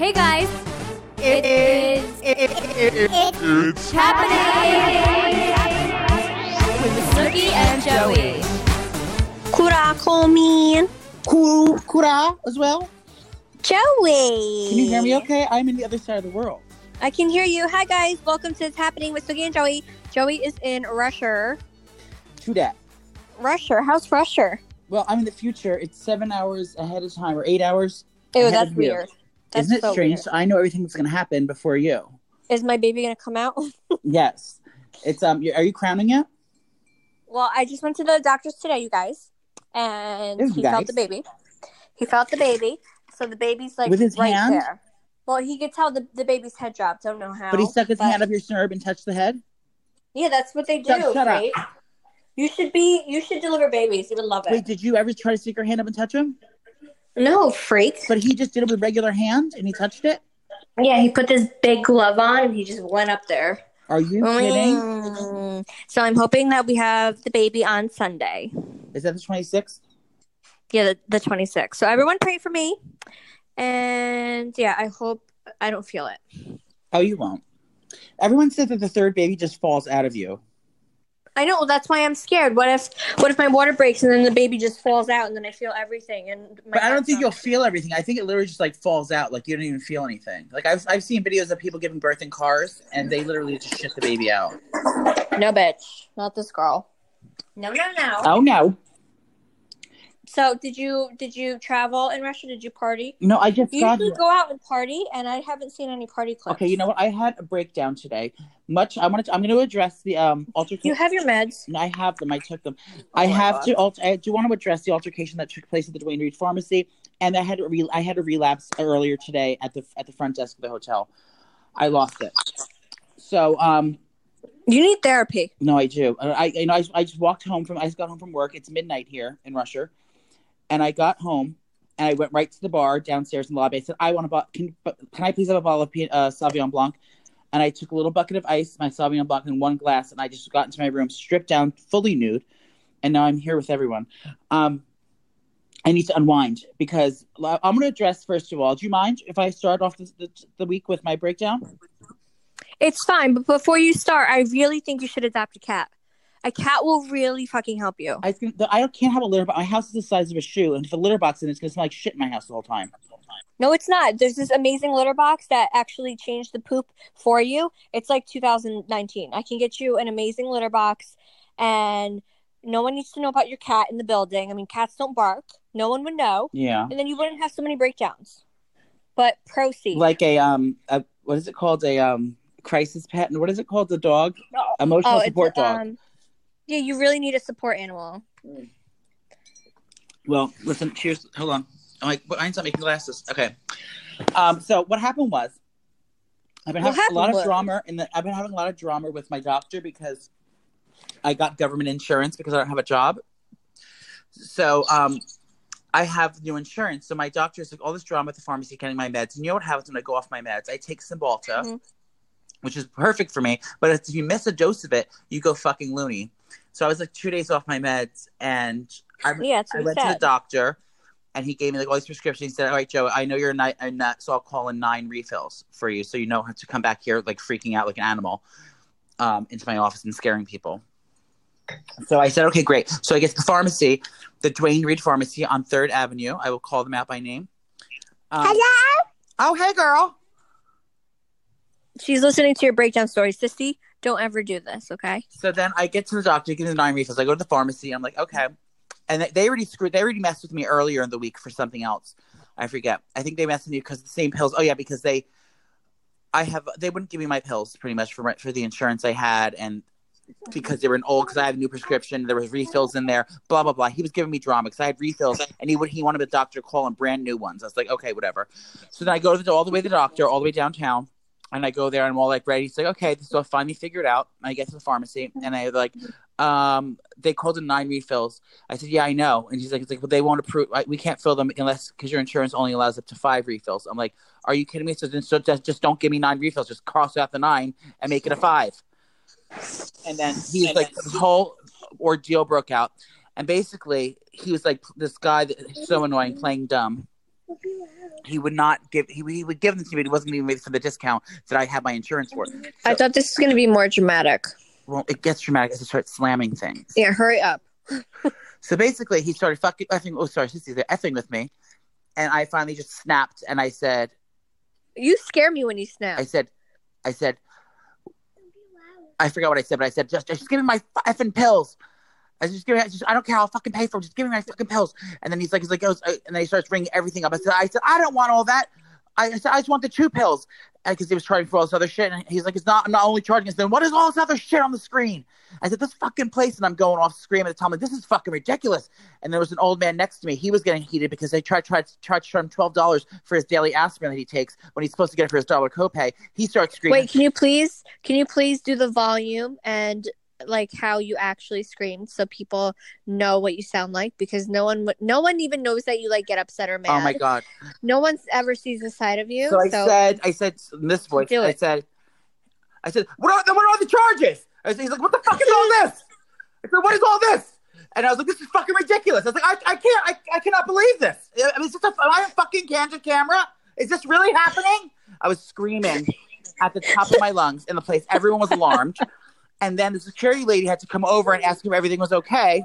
Hey guys, it is it's happening with Snooki and Joey. Kura Komin. Kuru, Kura as well. Joey. Can you hear me okay? I'm in the other side of the world. I can hear you. Hi guys, welcome to It's Happening with Snooki and Joey. Joey is in Russia. To that. Russia? How's Russia? Well, I'm in the future. It's seven hours ahead of time or eight hours. Ew, ahead that's of you. weird. That's Isn't it so strange? weird. I know everything that's going to happen before you. Is my baby gonna come out? Yes. It's um. Are you crowning yet? well, I just went to the doctor's today, you guys, and Ew, he you felt the baby. He felt the baby, so the baby's like With his right hand? there. Well, he could tell the, the baby's head dropped. Don't know how. But he stuck his but- hand up your snurb and touched the head. Yeah, that's what they do, Shut- shut up. You should be. You should deliver babies. You would love it. Wait, did you ever try to stick your hand up and touch him? No, freak. But he just did it with regular hand and he touched it. Yeah, he put this big glove on and he just went up there. Are you kidding? Mm. So I'm hoping that we have the baby on Sunday. Is that the 26th? Yeah, the, the 26th. So everyone pray for me. And yeah, I hope I don't feel it. Oh, you won't. Everyone said that the third baby just falls out of you. I know that's why I'm scared. What if what if my water breaks and then the baby just falls out and then I feel everything and my But I don't think not- you'll feel everything. I think it literally just like falls out. Like you don't even feel anything. Like I've I've seen videos of people giving birth in cars and they literally just shit the baby out. No bitch. Not this girl. No no no. Oh no. So did you did you travel in Russia? Did you party? No, I just You got usually here. go out and party and I haven't seen any party clips. Okay, you know what? I had a breakdown today. Much I want to I'm going to address the um altercation. You have your meds. I have them. I took them. I have God. to. Alter, I do you want to address the altercation that took place at the Duane Reade Pharmacy, and I had a re- I had a relapse earlier today at the at the front desk of the hotel. I lost it. So um You need therapy. no, I do. I I- you know I, I just walked home from I just got home from work. It's midnight here in Russia, and I got home and I went right to the bar downstairs in the lobby. I said I want bo- can can I please have a bottle of uh, Sauvignon Blanc? And I took a little bucket of ice, my Sauvignon Blanc, and one glass, and I just got into my room, stripped down, fully nude, and now I'm here with everyone. Um, I need to unwind because I'm going to address first of all. Do you mind if I start off the, the, the week with my breakdown? It's fine, but before you start, I really think you should adopt a cat. A cat will really fucking help you. I can, the, I can't have a litter box. My house is the size of a shoe, and if a litter box in it, it's to smell like shit in my house the whole time. No, it's not. There's this amazing litter box that actually changed the poop for you. It's like 2019. I can get you an amazing litter box, and no one needs to know about your cat in the building. I mean, cats don't bark. No one would know, Yeah, and then you wouldn't have so many breakdowns. But proceed. like a um, a, what is it called? A um, crisis pet, and what is it called? The dog, Oh, emotional it's, support dog. um, yeah, you really need a support animal. Well, listen, cheers. Hold on. I'm like, but I need to stop making glasses. Okay. Um, so what happened was, I've been What having a lot happened of drama in the. I've been having a lot of drama with my doctor because I got government insurance because I don't have a job. So um, I have new insurance. So my doctor is like all this drama at the pharmacy getting my meds. And you know what happens when I go off my meds? I take Cymbalta, Mhm. which is perfect for me. But if you miss a dose of it, you go fucking loony. So I was like two days off my meds, and I, Yeah, I went to the doctor, and he gave me like all these prescriptions. He said, "All right, Joe, I know you're not a nut, so I'll call in nine refills for you, so you know how to come back here like freaking out like an animal um, into my office and scaring people." So I said, "Okay, great." So I get to the pharmacy, the Duane Reade Pharmacy on Third Avenue. I will call them out by name. Um, Hello? Oh, hey, girl. She's listening to your breakdown story. Sissy, don't ever do this, okay? So then I get to the doctor, the nine refills. I go to the pharmacy. I'm like, okay. And they, already screwed. They already messed with me earlier in the week for something else. I forget. I think they messed with me because the same pills. Oh yeah, because they, I have. They wouldn't give me my pills pretty much for for the insurance I had, and because they were an old. Because I have a new prescription. There was refills in there. Blah blah blah. He was giving me drama because I had refills, and he would he wanted the doctor to call in brand new ones. I was like, okay, whatever. So then I go to the, all the way to the doctor, all the way downtown. And I go there and I'm all like ready. He's like, okay, so I finally figured it out. I get to the pharmacy and I like, um, they called in nine refills. I said, yeah, I know. And he's like, it's like, well, they won't approve. We can't fill them unless because your insurance only allows up to five refills. I'm like, are you kidding me? So then, so just, just don't give me nine refills. Just cross out the nine and make it a five. And then he's like, this whole ordeal broke out. And basically, he was like, this guy that is so annoying, playing dumb. He would not give he, he would give them to me, but he wasn't even made for the discount that I had my insurance for. I thought this was going to be more dramatic. Well, it gets dramatic as I start slamming things. Yeah, hurry up. So basically, he started fucking effing. Oh, sorry, she's there effing with me, and I finally just snapped and I said, You scare me when you snap. I said, I said, I forgot what I said, but I said, just, just give me my effing pills. I just give me, just, I don't care, I'll fucking pay for it. Just give me my fucking pills. And then he's like, he's like, uh, and then he starts bringing everything up. I said, I said, I don't want all that. I said, I just want the two pills. Because he was charging for all this other shit. And he's like, it's not, I'm not only charging. I said, what is all this other shit on the screen? I said, this fucking place. And I'm going off screaming at Tom, like, this is fucking ridiculous. And there was an old man next to me. He was getting heated because they tried, tried, tried to charge him $12 for his daily aspirin that he takes when he's supposed to get it for his dollar copay. He starts screaming. Wait, can you please can you please do the volume and like how you actually screamed so people know what you sound like because no one no one even knows that you like get upset or mad. Oh my god! No one ever sees the side of you. So I said, I said in this voice, I said, I said, what are the, what are the charges? I said, he's like, what the fuck is all this? I said, what is all this? And I was like, this is fucking ridiculous. I was like, I, I can't, I, I cannot believe this. I mean, is this a, am I a fucking candid camera? Is this really happening? I was screaming at the top of my lungs in the place. Everyone was alarmed. And then the security lady had to come over and ask if everything was okay.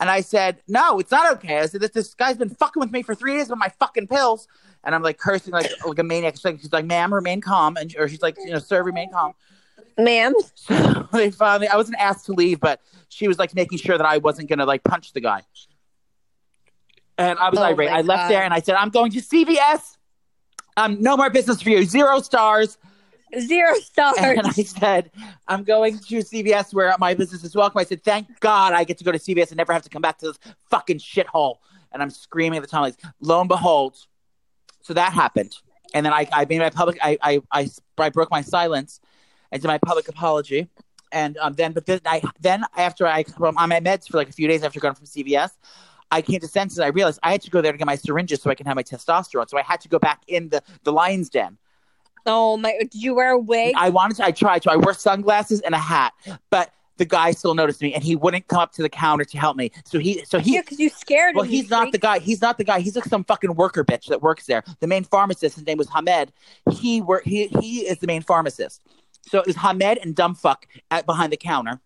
And I said, no, it's not okay. I said, this, this guy's been fucking with me for three days with my fucking pills. And I'm like cursing like, like a maniac. She's like, she's like, ma'am, remain calm. And, or she's like, you know, sir, remain calm. ma'am. So they finally, I wasn't asked to leave, but she was like making sure that I wasn't going to like punch the guy. And I was Oh irate. I left God. there and I said, I'm going to CVS. Um, no more business for you. Zero stars. Zero stars. And I said, I'm going to CVS where my business is welcome. I said, thank God I get to go to CVS and never have to come back to this fucking shithole. And I'm screaming at the time, like, lo and behold, so that happened. And then I, I made my public, I, I, I, I broke my silence and did my public apology. And um, then, but then I, then after I, well, on my meds for like a few days after going from CVS, I came to senses. I realized I had to go there to get my syringes so I can have my testosterone. So I had to go back in the, the lion's den. Oh my! Did you wear a wig? I wanted to. I tried to. I wore sunglasses and a hat, but the guy still noticed me, and he wouldn't come up to the counter to help me. So he, so he, yeah, because you scared well, him. he's not freak. the guy. He's not the guy. He's like some fucking worker bitch that works there. The main pharmacist, his name was Hamed. He were he he is the main pharmacist. So it was Hamed and dumb fuck at behind the counter.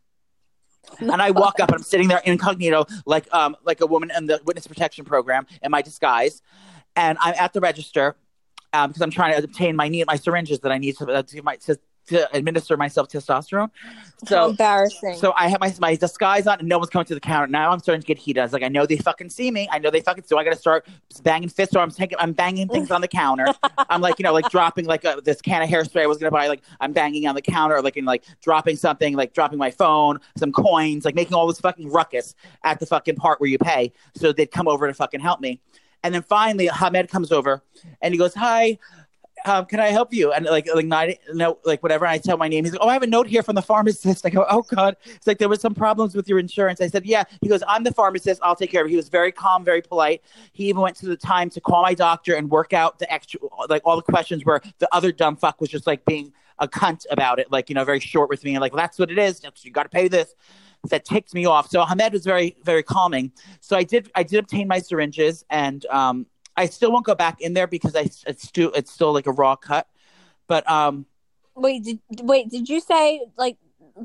And I walk up and I'm sitting there incognito, like um like a woman in the witness protection program in my disguise, and I'm at the register um, because I'm trying to obtain my need my syringes that I need to, uh, to, my, to, to administer myself testosterone. How So embarrassing. so I have my my disguise on, and no one's coming to the counter. Now I'm starting to get heated. I was like, I know they fucking see me. I know they fucking. So I got to start banging fists, or I'm taking, I'm banging things on the counter. I'm like, you know, like dropping like a, this can of hairspray I was gonna buy. Like I'm banging on the counter, like in like dropping something, like dropping my phone, some coins, like making all this fucking ruckus at the fucking part where you pay. So they'd come over to fucking help me. And then finally, Hamed comes over and he goes, "Hi." um, can I help you? And like, like not, no, like whatever. I tell my name. He's like, oh, I have a note here from the pharmacist. I go, oh God. It's like there was some problems with your insurance. I said, yeah. He goes, I'm the pharmacist. I'll take care of it. He was very calm, very polite. He even went to the time to call my doctor and work out the extra, like all the questions where the other dumb fuck was just like being a cunt about it, like you know, very short with me, and like that's what it is. You got to pay this. That ticked me off. So Hamed was very, very calming. So I did, I did obtain my syringes, and um, I still won't go back in there because I it's still it's still like a raw cut. But um wait, did wait? Did you say like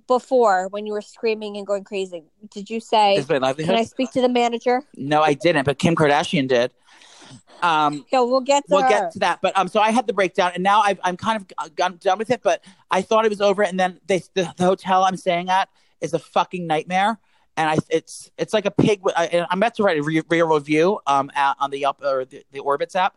before when you were screaming and going crazy? Did you say? is my livelihood? Can I speak to the manager? no, I didn't, but Kim Kardashian did. Um Yeah, we'll get to we'll her. get to that. But um so I had the breakdown and now I've, I'm kind of I'm done with it, but I thought it was over and then they the, the hotel I'm staying at is a fucking nightmare. And I, it's it's like a pig. with- I, I'm about to write a re- real review um on the up or the, the Orbitz app.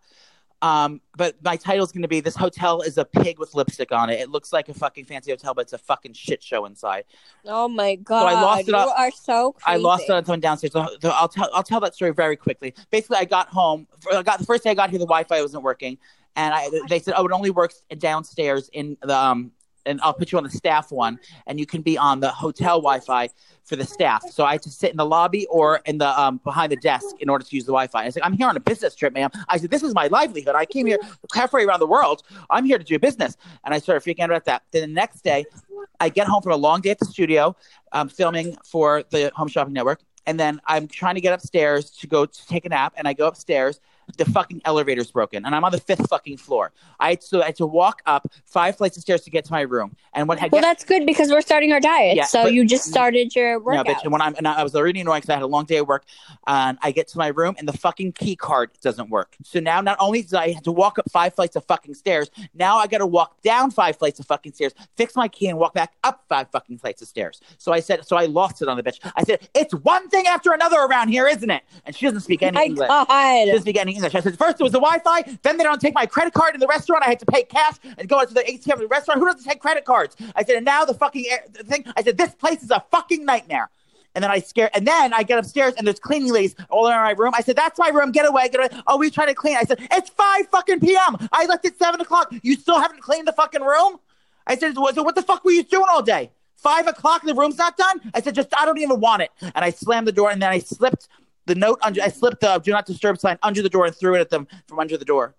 Um, but my title is going to be "This hotel is a pig with lipstick on it." It looks like a fucking fancy hotel, but it's a fucking shit show inside. Oh my god! I lost it you on- are so crazy. I lost it on someone downstairs. So, so I'll tell I'll tell that story very quickly. Basically, I got home. I got the first day I got here, the Wi-Fi wasn't working, and I they said, "Oh, it only works downstairs in the um." And I'll put you on the staff one, and you can be on the hotel Wi-Fi for the staff. So I had to sit in the lobby or in the um, behind the desk in order to use the Wi-Fi. I said, "I'm here on a business trip, ma'am." I said, "This is my livelihood. I came here halfway around the world. I'm here to do business." And I started freaking out about that. Then the next day, I get home from a long day at the studio, um, filming for the Home Shopping Network, and then I'm trying to get upstairs to go to take a nap, and I go upstairs, the fucking elevator's broken, and I'm on the fifth fucking floor. I had to, I had to walk up five flights of stairs to get to my room. And when I Well, get, that's good because we're starting our diet. Yeah, so but- you just started your no, workout. bitch, and when I'm and I was already annoyed because I had a long day at work, and I get to my room and the fucking key card doesn't work. So now not only did I have to walk up five flights of fucking stairs, now I got to walk down five flights of fucking stairs, fix my key, and walk back up five fucking flights of stairs. So I said, so I lost it on the bitch. I said, it's one thing after another around here, isn't it? And she doesn't speak any My English. God. She doesn't speak any I said, first it was the Wi-Fi, then they don't take my credit card in the restaurant. I had to pay cash and go out to the ATM of the restaurant. Who doesn't take credit cards? I said, and now the fucking thing. I said, this place is a fucking nightmare. And then I scare, and then I get upstairs and there's cleaning ladies all around my room. I said, "That's my room. Get away, get away." Oh, we trying to clean. I said, "It's five fucking p.m. I left at seven o'clock. You still haven't cleaned the fucking room?" I said, "So what the fuck were you doing all day? Five o'clock, the room's not done." I said, "Just I don't even want it." And I slammed the door, and then I slipped the note under. I slipped the "Do not disturb" sign under the door and threw it at them from under the door.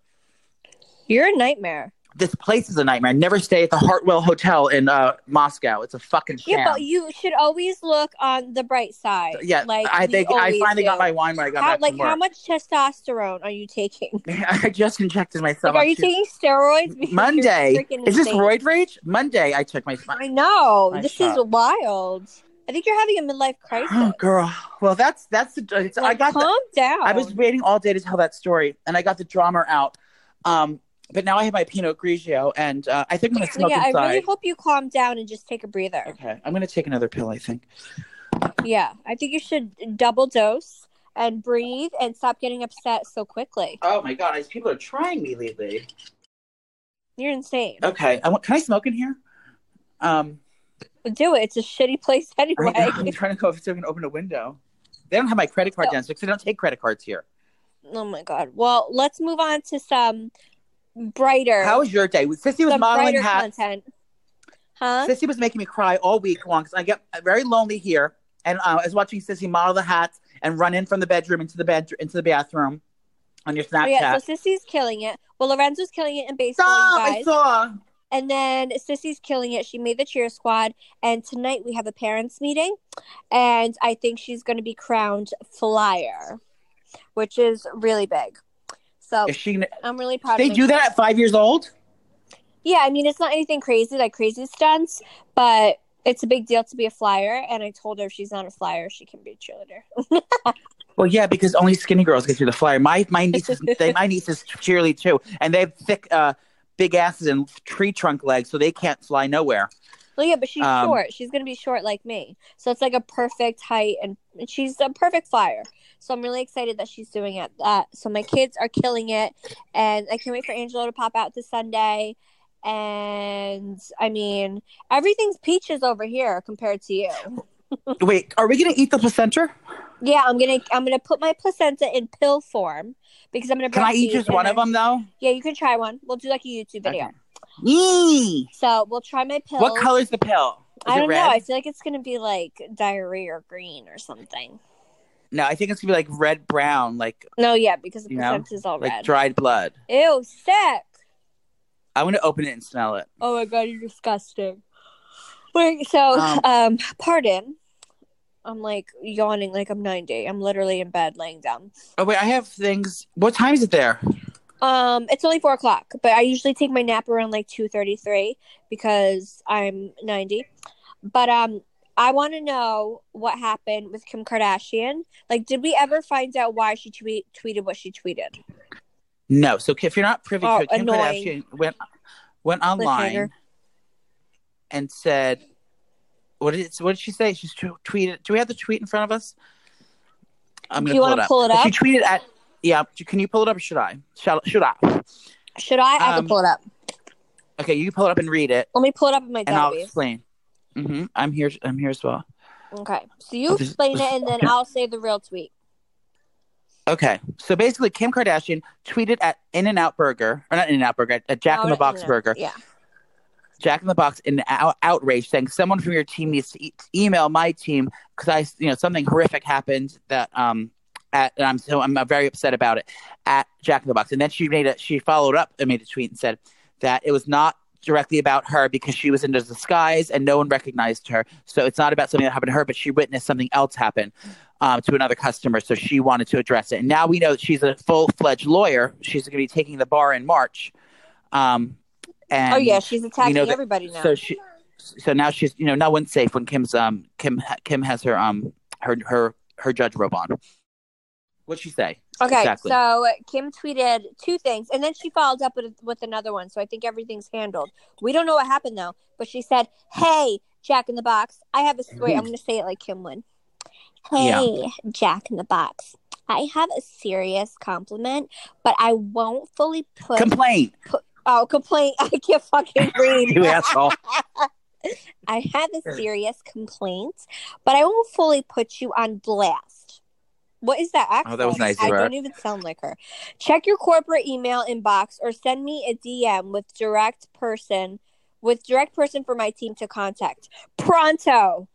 You're a nightmare. This place is a nightmare. I never stay at the Hartwell Hotel in uh, Moscow. It's a fucking sham. Yeah, but you should always look on the bright side. yeah, like I think I finally got my wine when I got How, back like how much testosterone are you taking? I just injected myself. Like, are you Tuesday. taking steroids? Monday? Is this insane. roid rage? Monday, I took my. I know. My this shot. is wild. I think you're having a midlife crisis. Oh, girl. Well, that's that's the. It's, I Like, got. The, calm down. I was waiting all day to tell that story, and I got the drama out. Um, but now I have my Pinot Grigio, and uh, I think I'm gonna smoke yeah, I really hope you calm down and just take a breather. okay, I'm gonna take another pill. I think. Yeah, I think you should double dose and breathe and stop getting upset so quickly. Oh my god, people are trying me lately. You're insane. Okay, I want, can I smoke in here? Um, Do it. It's a shitty place anyway. I, am trying to go if someone can open a window. They don't have my credit card No. down because they don't take credit cards here. oh my god. Well, let's move on to some brighter. How was your day? Sissy was modeling hats. content? Huh? Sissy was making me cry all week long because I get very lonely here, and uh, I was watching Sissy model the hats and run in from the bedroom into the bedroom into the bathroom on your Oh, Snapchat. yeah, so Sissy's killing it. Well, Lorenzo's killing it in baseball, Stop! I saw. And then Sissy's killing it. She made the cheer squad. And tonight we have a parents' meeting. And I think she's going to be crowned flyer, which is really big. So Is she? I'm really proud They do that at five years old. Yeah, I mean, it's not anything crazy, like crazy stunts, but it's a big deal to be a flyer. And I told her if she's not a flyer, she can be a cheerleader. Well, yeah, because only skinny girls get through the flyer. My my nieces, they, my nieces cheerlead too, and they have thick, uh, big asses and tree trunk legs, so they can't fly nowhere. Well, yeah, but she's Um, short. She's going to be short like me. So it's like a perfect height, and and she's a perfect flyer. So I'm really excited that she's doing it. Uh, so my kids are killing it, and I can't wait for Angelo to pop out this Sunday. And I mean, everything's peaches over here compared to you. Wait, are we gonna eat the placenta? Yeah, I'm gonna I'm gonna put my placenta in pill form because I'm gonna. Can I eat just one of them though? Yeah, you can try one. We'll do like a YouTube video. Okay. So we'll try my pill. What color's the pill? Is I don't know. I feel like it's gonna be like diarrhea or green or something. No, I think it's gonna be like red brown, like No, yeah, because the You know, placenta's all like red. dried blood. Ew, sick. I'm gonna open it and smell it. Oh my god, you're disgusting. Wait, so Um, um, pardon. I'm like yawning like I'm 90. I'm literally in bed laying down. Oh wait, I have things. What time is it there? Um, it's only four o'clock, but I usually take my nap around like two thirty three because I'm ninety. But um, I want to know what happened with Kim Kardashian. Like, did we ever find out why she tweet tweeted what she tweeted? No. So if you're not privy Oh, to it, Kim annoying. Kardashian went went online and said, "What did what did she say? She's t- tweeted. Do we have the tweet in front of us? I'm gonna Do you pull it up. pull it She up? tweeted at. Yeah. Can you pull it up or should I? Shall, should I? Should I? I Um, can pull it up. Okay, you can pull it up and read it, Let me pull it up in my and I'll database. explain. hmm I'm here. I'm here as well. Okay, so you explain it, and then. I'll say the real tweet. Okay, so basically, Kim Kardashian tweeted at In and Out Burger, or not In and Out Burger, at Jack No, in the Box. Burger, Yeah. Jack in the Box in out- outrage, saying someone from your team needs to e- email my team because I, you know, something horrific happened that um at and I'm so I'm very upset about it at Jack in the Box, and then she made a she followed up and made a tweet and said that it was not directly about her because she was in disguise and no one recognized her. So it's not about something that happened to her, but she witnessed something else happen um, to another customer. So she wanted to address it. And now we know that she's a full fledged lawyer. She's going to be taking the bar in March. Um, and oh yeah, she's attacking know that- everybody now. so she, so now she's you know no one's safe when Kim's um Kim Kim has her um her her her judge robe on. What'd she say? Okay, Exactly. so Kim tweeted two things, and then she followed up with with another one. So I think everything's handled. We don't know what happened though, but she said, "Hey, Jack in the Box, I have a story. I'm going to say it like Kim would. Hey, Yeah. Jack in the Box, I have a serious compliment, but I won't fully put. Complaint, oh, complaint! I can't fucking read. you asshole. I have a serious complaint, but I won't fully put you on blast. What is that accent? Oh, that was nice I don't even sound like her. Check your corporate email inbox or send me a DM with direct person with direct person for my team to contact. Pronto.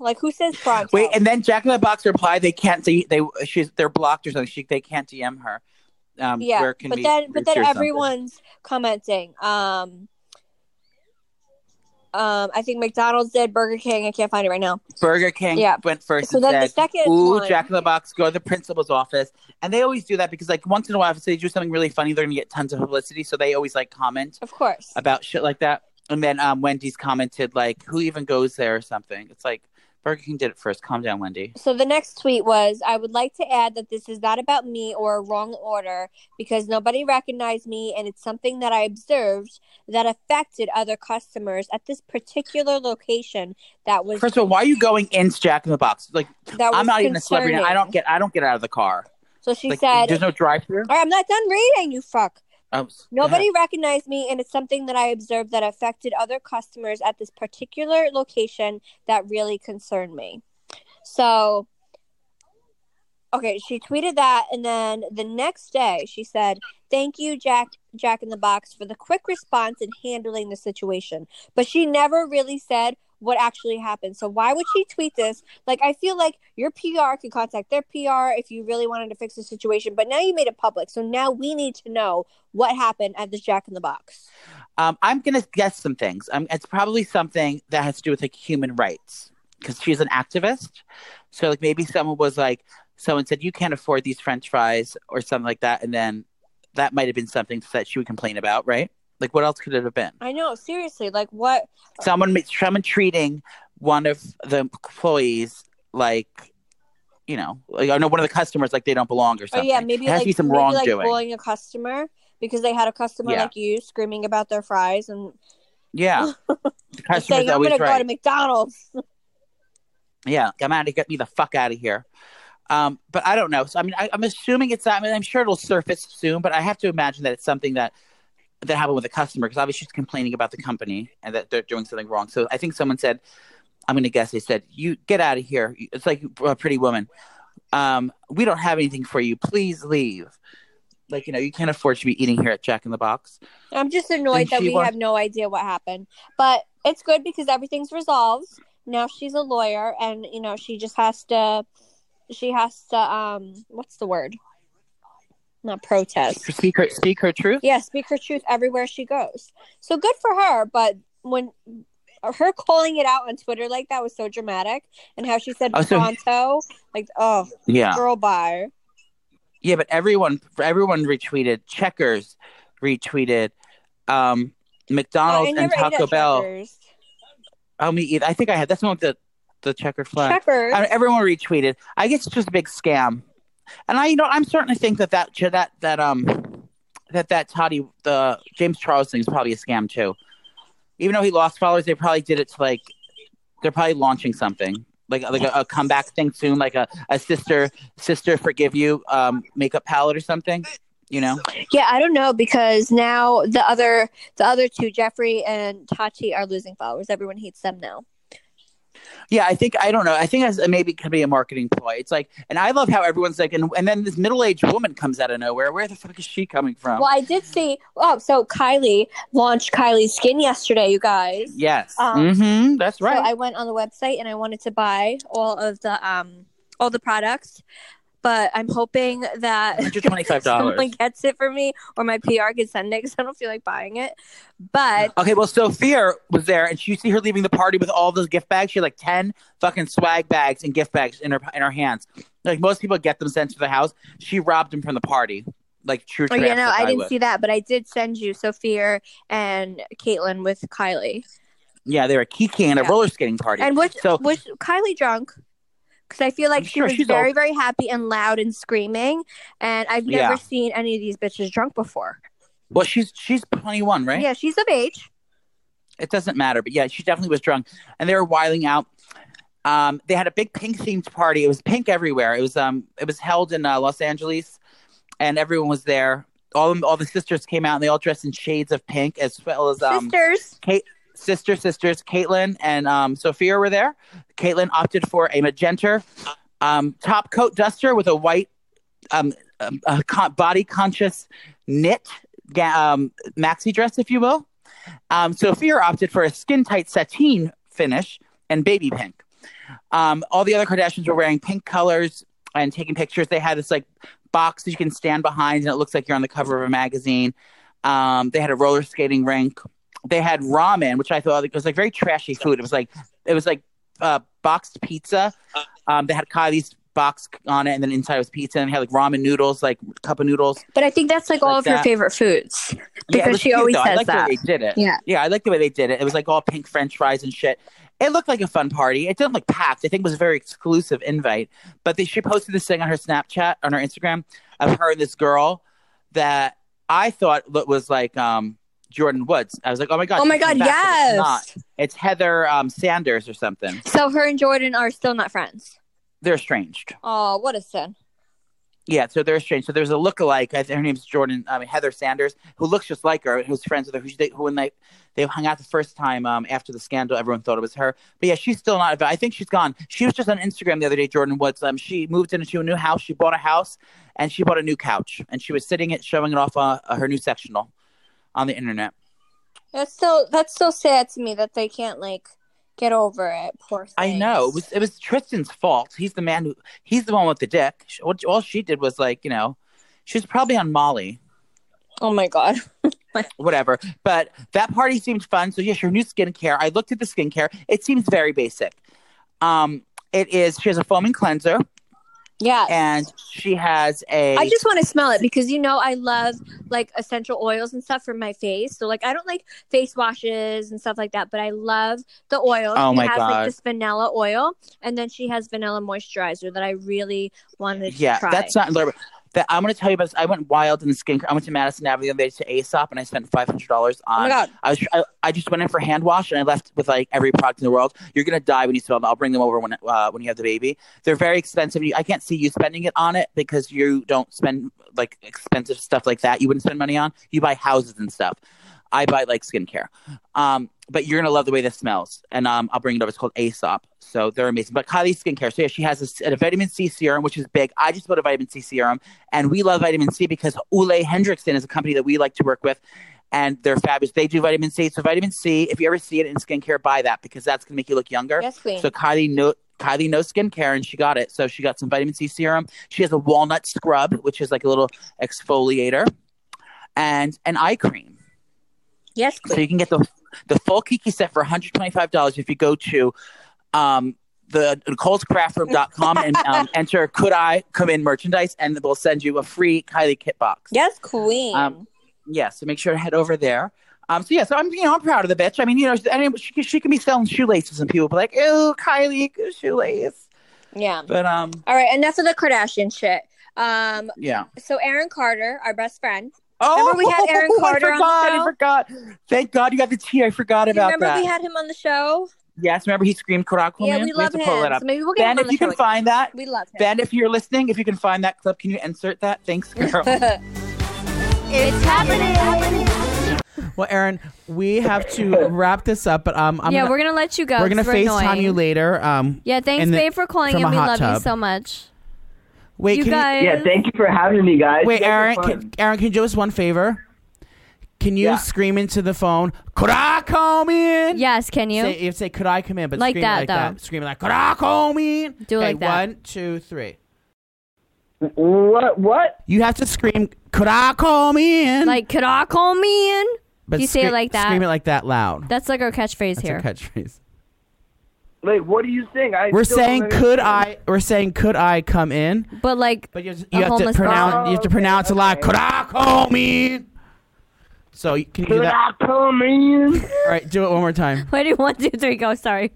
Like who says pronto? Wait, and then Jack in the Box replied they can't see they she's they're blocked or something. She they can't DM her. Um, yeah, where can but then but then or something? everyone's commenting. Um um I think McDonald's did Burger King. I can't find it right now. Burger King Yeah. went first So and then the said, second "Ooh, one, Jack in the Box, go to the principal's office." And they always do that because like once in a while, if they do something really funny, they're gonna get tons of publicity. So they always like comment of course. about shit like that. And then um, Wendy's commented like, "Who even goes there?" or something. It's like Burger King did it first. Calm down, Wendy. So the next tweet was I would like to add that this is not about me or a wrong order because nobody recognized me and it's something that I observed that affected other customers at this particular location that was First of all, why are you going into Jack in the Box? Like, that was I'm not even a celebrity. I don't get. I don't get out of the car. So she Like, said "There's no drive-through." All right, I'm not done reading, you fuck. Oh, Nobody recognized me, and it's something that I observed that affected other customers at this particular location that really concerned me. So, okay, she tweeted that, and then the next day she said, "Thank you, Jack, Jack in the Box, for the quick response and handling the situation." But she never really said what actually happened. So why would she tweet this? Like, I feel like your PR could contact their PR if you really wanted to fix the situation, but now you made it public. So now we need to know what happened at this Jack in the Box. Um, I'm gonna guess some things. Um, it's probably something that has to do with like human rights because she's an activist. So like maybe someone was like, someone said you can't afford these French fries or something like that, and then that might have been something that she would complain about, right? Like what else could it have been? I know, seriously. Like, what? Someone, someone treating one of the employees like, you know, like I know one of the customers like they don't belong or something. Oh yeah, maybe it has like to be some maybe like wrongdoing. bullying a customer because they had a customer Yeah. like you screaming about their fries and yeah, the saying, customer's "I'm always gonna go to McDonald's." Yeah, come out and get me the fuck out of here. Um, but I don't know. So I mean, I, I'm assuming it's. I mean, I'm sure it'll surface soon, but I have to imagine that it's something that that happened with a customer because obviously she's complaining about the company and that they're doing something wrong. So I think someone said, I'm going to guess they said, "You get out of here." It's like a pretty woman. Um, we don't have anything for you. Please leave. Like you know, you can't afford to be eating here at Jack in the Box. I'm just annoyed And that we have no idea what happened. But it's good because everything's resolved. Now she's a lawyer and you know, she just has to she has to um what's the word? Not protest. Speak her, speak her truth. Yeah, speak her truth everywhere she goes. So good for her, but when her calling it out on Twitter like that was so dramatic and how she said Oh, so- like oh Yeah. girl bye. Yeah, but everyone everyone retweeted. Checkers retweeted. Um, Oh, McDonald's I and Taco Bell. Checkers. Oh, me either. I think I had. That's one with the the checkered flag. Checkers. I- everyone retweeted. I guess it's just a big scam, and I, you know, I'm starting to think that that that that um that that Tati the James Charles thing is probably a scam too. Even though he lost followers, they probably did it to like they're probably launching something like like a, a comeback thing soon, like a, a sister sister forgive you um makeup palette or something. You know, Yeah, I don't know because now the other the other two, Jeffrey and Tati, are losing followers. Everyone hates them now. Yeah, I think I don't know. I think as maybe it could be a marketing ploy. It's like, and I love how everyone's like, and, and then this middle-aged woman comes out of nowhere. Where the fuck is she coming from? Well, I did see. Oh, so Kylie launched Kylie's Skin yesterday, you guys. Yes, Um, hmm that's right. So I went on the website and I wanted to buy all of the um all the products, but I'm hoping that someone gets it for me or my PR can send it because I don't feel like buying it. But Okay, well, Sophia was there, and you see her leaving the party with all those gift bags. She had like ten fucking swag bags and gift bags in her in her hands. Like most people get them sent to the house. She robbed them from the party, like true. oh, yeah, no, I didn't would. see that, but I did send you Sophia and Caitlin with Kylie. Yeah, they were Kiki and a Yeah. roller skating party. And was So- was Kylie drunk? Because I feel like she sure was very, very happy and loud and screaming. And I've never Yeah. seen any of these bitches drunk before. well, she's she's twenty one, right? Yeah, she's of age. It doesn't matter, but yeah, she definitely was drunk, and they were wiling out. Um, they had a big pink themed party. It was pink everywhere. It was um, it was held in uh, Los Angeles, and everyone was there. All all the sisters came out, and they all dressed in shades of pink, as well as um, Sisters. Kate, sister, sisters, Caitlin and um, Sophia were there. Caitlin opted for a magenta um, top coat duster with a white um, um, body conscious knit um, maxi dress, if you will. Um, Sophia opted for a skin tight sateen finish and baby pink. Um, all the other Kardashians were wearing pink colors and taking pictures. They had this like box that you can stand behind, and it looks like you're on the cover of a magazine. Um, they had a roller skating rink. They had ramen, which I thought it was like very trashy food. It was like it was like uh, boxed pizza. Um, they had Kylie's box on it, and then inside was pizza, and had like ramen noodles, like cup of noodles. But I think that's like all Like of your that. favorite foods. Because was she cute, always though. I says the that. way they did it. Yeah. Yeah, I like the way they did it. It was like all pink French fries and shit. It looked like a fun party. It didn't look packed. I think it was a very exclusive invite. But they, she posted this thing on her Snapchat, on her Instagram, of her and this girl that I thought was like um, Jordyn Woods. I was like, oh my god. Oh my god, but It's, not. yes. it's Heather um, Sanders or something. So her and Jordyn are still not friends. They're estranged. Oh, what a sin. Yeah, so they're estranged. So there's a lookalike. I think her name's Jordyn, I mean Heather Sanders, who looks just like her, who's friends with her. Who, they, who when they they hung out the first time um, after the scandal, everyone thought it was her. But yeah, she's still not. I think she's gone. She was just on Instagram the other day. Jordyn Woods. Um, she moved into a new house. She bought a house, and she bought a new couch, and she was sitting it, showing it off uh, uh, her new sectional on the internet. That's so that's so sad to me that they can't like get over it. Poor thing. I know it was it was Tristan's fault. He's the man who he's the one with the dick. All she did was like you know, she was probably on Molly. Oh my god. whatever. But that party seemed fun. So yes, your new skincare. I looked at the skincare. It seems very basic. Um, it is. She has a foaming cleanser, Yeah. and she has a. I just want to smell it because you know I love like essential oils and stuff for my face. So like I don't like face washes and stuff like that, but I love the oil. Oh she my has God. like this vanilla oil, and then she has vanilla moisturizer that I really wanted to yeah, that's not. That I'm going to tell you about. This. I went wild in the skincare. I went to Madison Avenue the other day to Aesop, and I spent five hundred dollars on. oh my god. I was. I, I just went in for hand wash, and I left with like every product in the world. You're gonna die when you smell them. I'll bring them over when uh, when you have the baby. They're very expensive. You- I can't see you spending it on it because you don't spend like expensive stuff like that. You wouldn't spend money on. You buy houses and stuff. I buy like skincare. Um, but you're gonna love the way this smells, and um, I'll bring it over. It's called Aesop, so they're amazing. But Kylie Skincare, so yeah, she has a, a vitamin C serum, which is big. I just bought a vitamin C serum, and we love vitamin C because Ole Henriksen is a company that we like to work with, and they're fabulous. They do vitamin C, so vitamin C. If you ever see it in skincare, buy that because that's gonna make you look younger. Yes, queen. So Kylie know Kylie knows skincare and she got it. So she got some vitamin C serum. She has a walnut scrub, which is like a little exfoliator, and an eye cream. Yes, So you can get the the full Kiki set for $125 if you go to um, the Nicole'sCraftRoom.com and um, enter "Could I Come In" merchandise, and we'll send you a free Kylie kit box. yes, queen. Um, yeah, so make sure to head over there. Um, so yeah, so I'm you know I'm proud of the bitch. I mean, you know, I mean, she, she can be selling shoelaces, and people be like, "Ew, Kylie, shoelace." yeah. But um, All right. Enough of the Kardashian shit. Um. yeah. So Aaron Carter, our best friend. Oh, Remember we had Aaron Carter I on the forgot, show? I forgot. Thank God you got the tea. I forgot you about remember that. we had him on the show? yes, remember he screamed "Korak yeah, Woman"? we have love to him. pull that up. So maybe we'll get Ben, him on if the you show. can find that, we love him. Ben, if you're listening, if you can find that clip, can you insert that? Thanks, girl. It's happening. Well, Aaron, we have to wrap this up, but um, I'm yeah, gonna, we're gonna let you go. we're gonna 'cause FaceTime annoying. you later. Um, Yeah, thanks, in the- babe, for calling from in. We hot love you so much. Wait, you can guys. Yeah, thank you for having me, guys. wait, You guys are Aaron, can, Aaron, can you do us one favor? Can you Yeah. scream into the phone? Could I come in? Yes, can you? Say, you say, could I come in? But Like scream that, like though. that. Scream like, could I come in? Do it okay, like that. One, two, three. What? What? You have to scream, "Could I call me in?" Like, could I call me in? but you say it like that. Scream it like that loud. That's like our catchphrase That's here. a catchphrase. Like, what are you saying? I We're saying, "Could understand. I?" We're saying, "Could I come in?" but like, But you, have to- A you have to homeless pronounce. person. You have to pronounce it okay, loud. okay. Could I call me in? So you- can you do Could that? I come in? All right, do it one more time. ready? One, two, three, go. Sorry.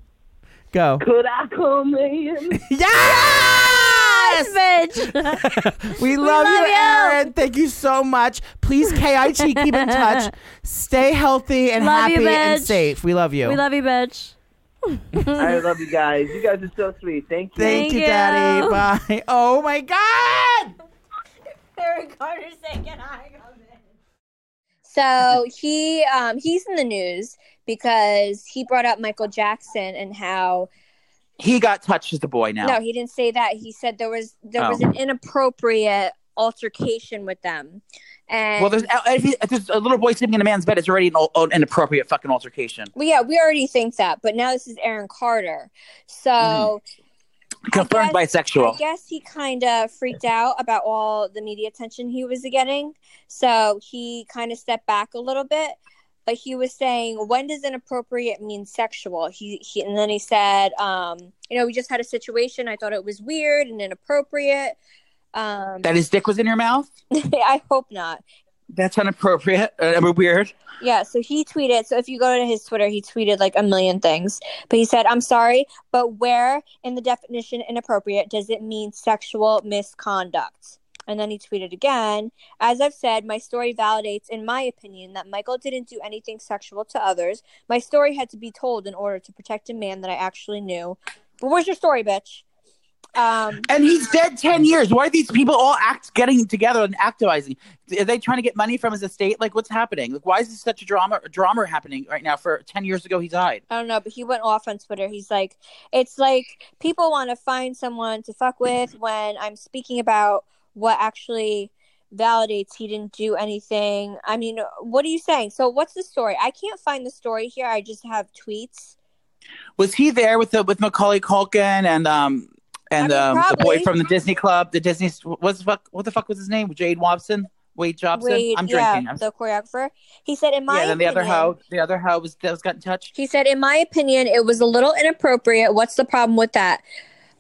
Go. Could I come in? Yes! Bitch. We love, you, love you. Aaron. Thank you so much. Please, KIT, keep in touch. Stay healthy and Love you, happy and bitch. safe. We love you. we love you, bitch. I love you guys. You guys are so sweet. Thank you. Thank, Thank you, you. Daddy. Bye. Oh my God. Aaron Carter saying hi. So he um he's in the news because he brought up Michael Jackson and how He got touched as a boy now. no, he didn't say that. He said there was there was Oh. an inappropriate altercation with them. And Well, there's if, he- if there's a little boy sleeping in a man's bed. It's already an al- inappropriate fucking altercation. well, yeah, we already think that, but now this is Aaron Carter. So Confirmed guess- bisexual. I guess he kind of freaked out about all the media attention he was getting. So he kind of stepped back a little bit. But he was saying, when does inappropriate mean sexual? He, he and then he said, um, you know, we just had a situation. I thought it was weird and inappropriate. Um, That his dick was in your mouth. I hope not. That's inappropriate. Uh, weird. Yeah, so he tweeted. So if you go to his Twitter, he tweeted like a million things. But he said, I'm sorry, but where in the definition inappropriate does it mean sexual misconduct? And then he tweeted again, as I've said, my story validates, in my opinion, that Michael didn't do anything sexual to others. My story had to be told in order to protect a man that I actually knew. But where's your story, bitch? Um, And he's dead ten years. Why are these people all act getting together and activizing? Are they trying to get money from his estate? Like, what's happening? Like, why is this such a drama drama happening right now? For ten years ago, he died. I don't know, but he went off on Twitter. He's like, it's like people want to find someone to fuck with when I'm speaking about what actually validates he didn't do anything. I mean, what are you saying? So, what's the story? I can't find the story here. I just have tweets. Was he there with the with Macaulay Culkin and um and I mean, um, the boy from the Disney Club? The Disney what's the fuck? What the fuck was his name? Jade Watson. Wade Jobson. Wade, I'm yeah, drinking. I'm- the choreographer. He said, in my yeah. Then the other hoe, the other hoe was that was got in touch. He said, in my opinion, it was a little inappropriate. What's the problem with that?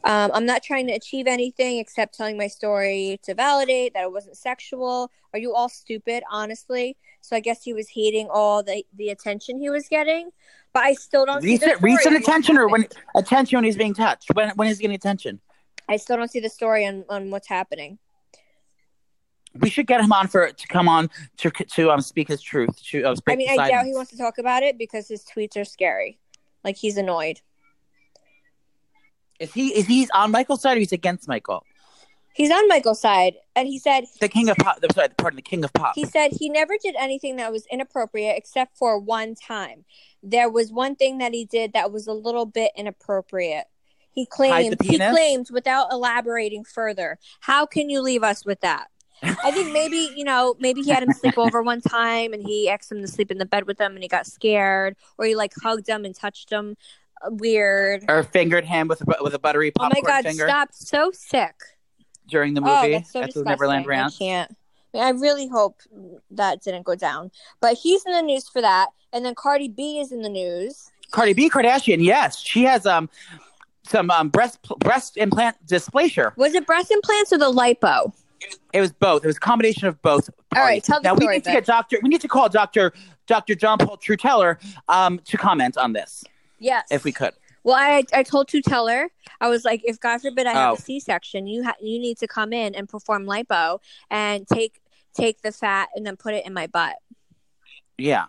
Um, I'm not trying to achieve anything except telling my story to validate that it wasn't sexual. Are you all stupid, honestly? So I guess he was hating all the, the attention he was getting. But I still don't see the Recent story recent attention or when attention when he's being touched? When when is he getting attention? I still don't see the story on, on what's happening. We should get him on for to come on to to um speak his truth. To uh, I mean, I doubt he wants to talk about it because his tweets are scary. Like he's annoyed. Is he is he's on Michael's side or he's against Michael? He's on Michael's side, and he said The king of pop. I'm sorry, pardon, the king of pop. He said he never did anything that was inappropriate except for one time. There was one thing that he did that was a little bit inappropriate. He claimed he claimed without elaborating further. How can you leave us with that? I think maybe, you know, maybe he had him sleep over one time and he asked him to sleep in the bed with him and he got scared or he like hugged him and touched him. Weird. or fingered him with a, with a buttery Oh my popcorn god, finger stop. So sick. During the Oh, movie that's so at the Neverland Neverland I can't. I, mean, I really hope that didn't go down. But he's in the news for that. And then Cardi B is in the news. Cardi B Kardashian, yes, she has um some um breast breast implant dysplasia. Was it breast implants or the lipo? It was both. It was a combination of both. All right, tell the now story, we need to get Doctor. We need to call Doctor Doctor John Paul Tutela um to comment on this Yes. if we could. Well, I I told Tutela, I was like, if God forbid I have Oh. a C section, you ha- you need to come in and perform lipo and take take the fat and then put it in my butt. Yeah,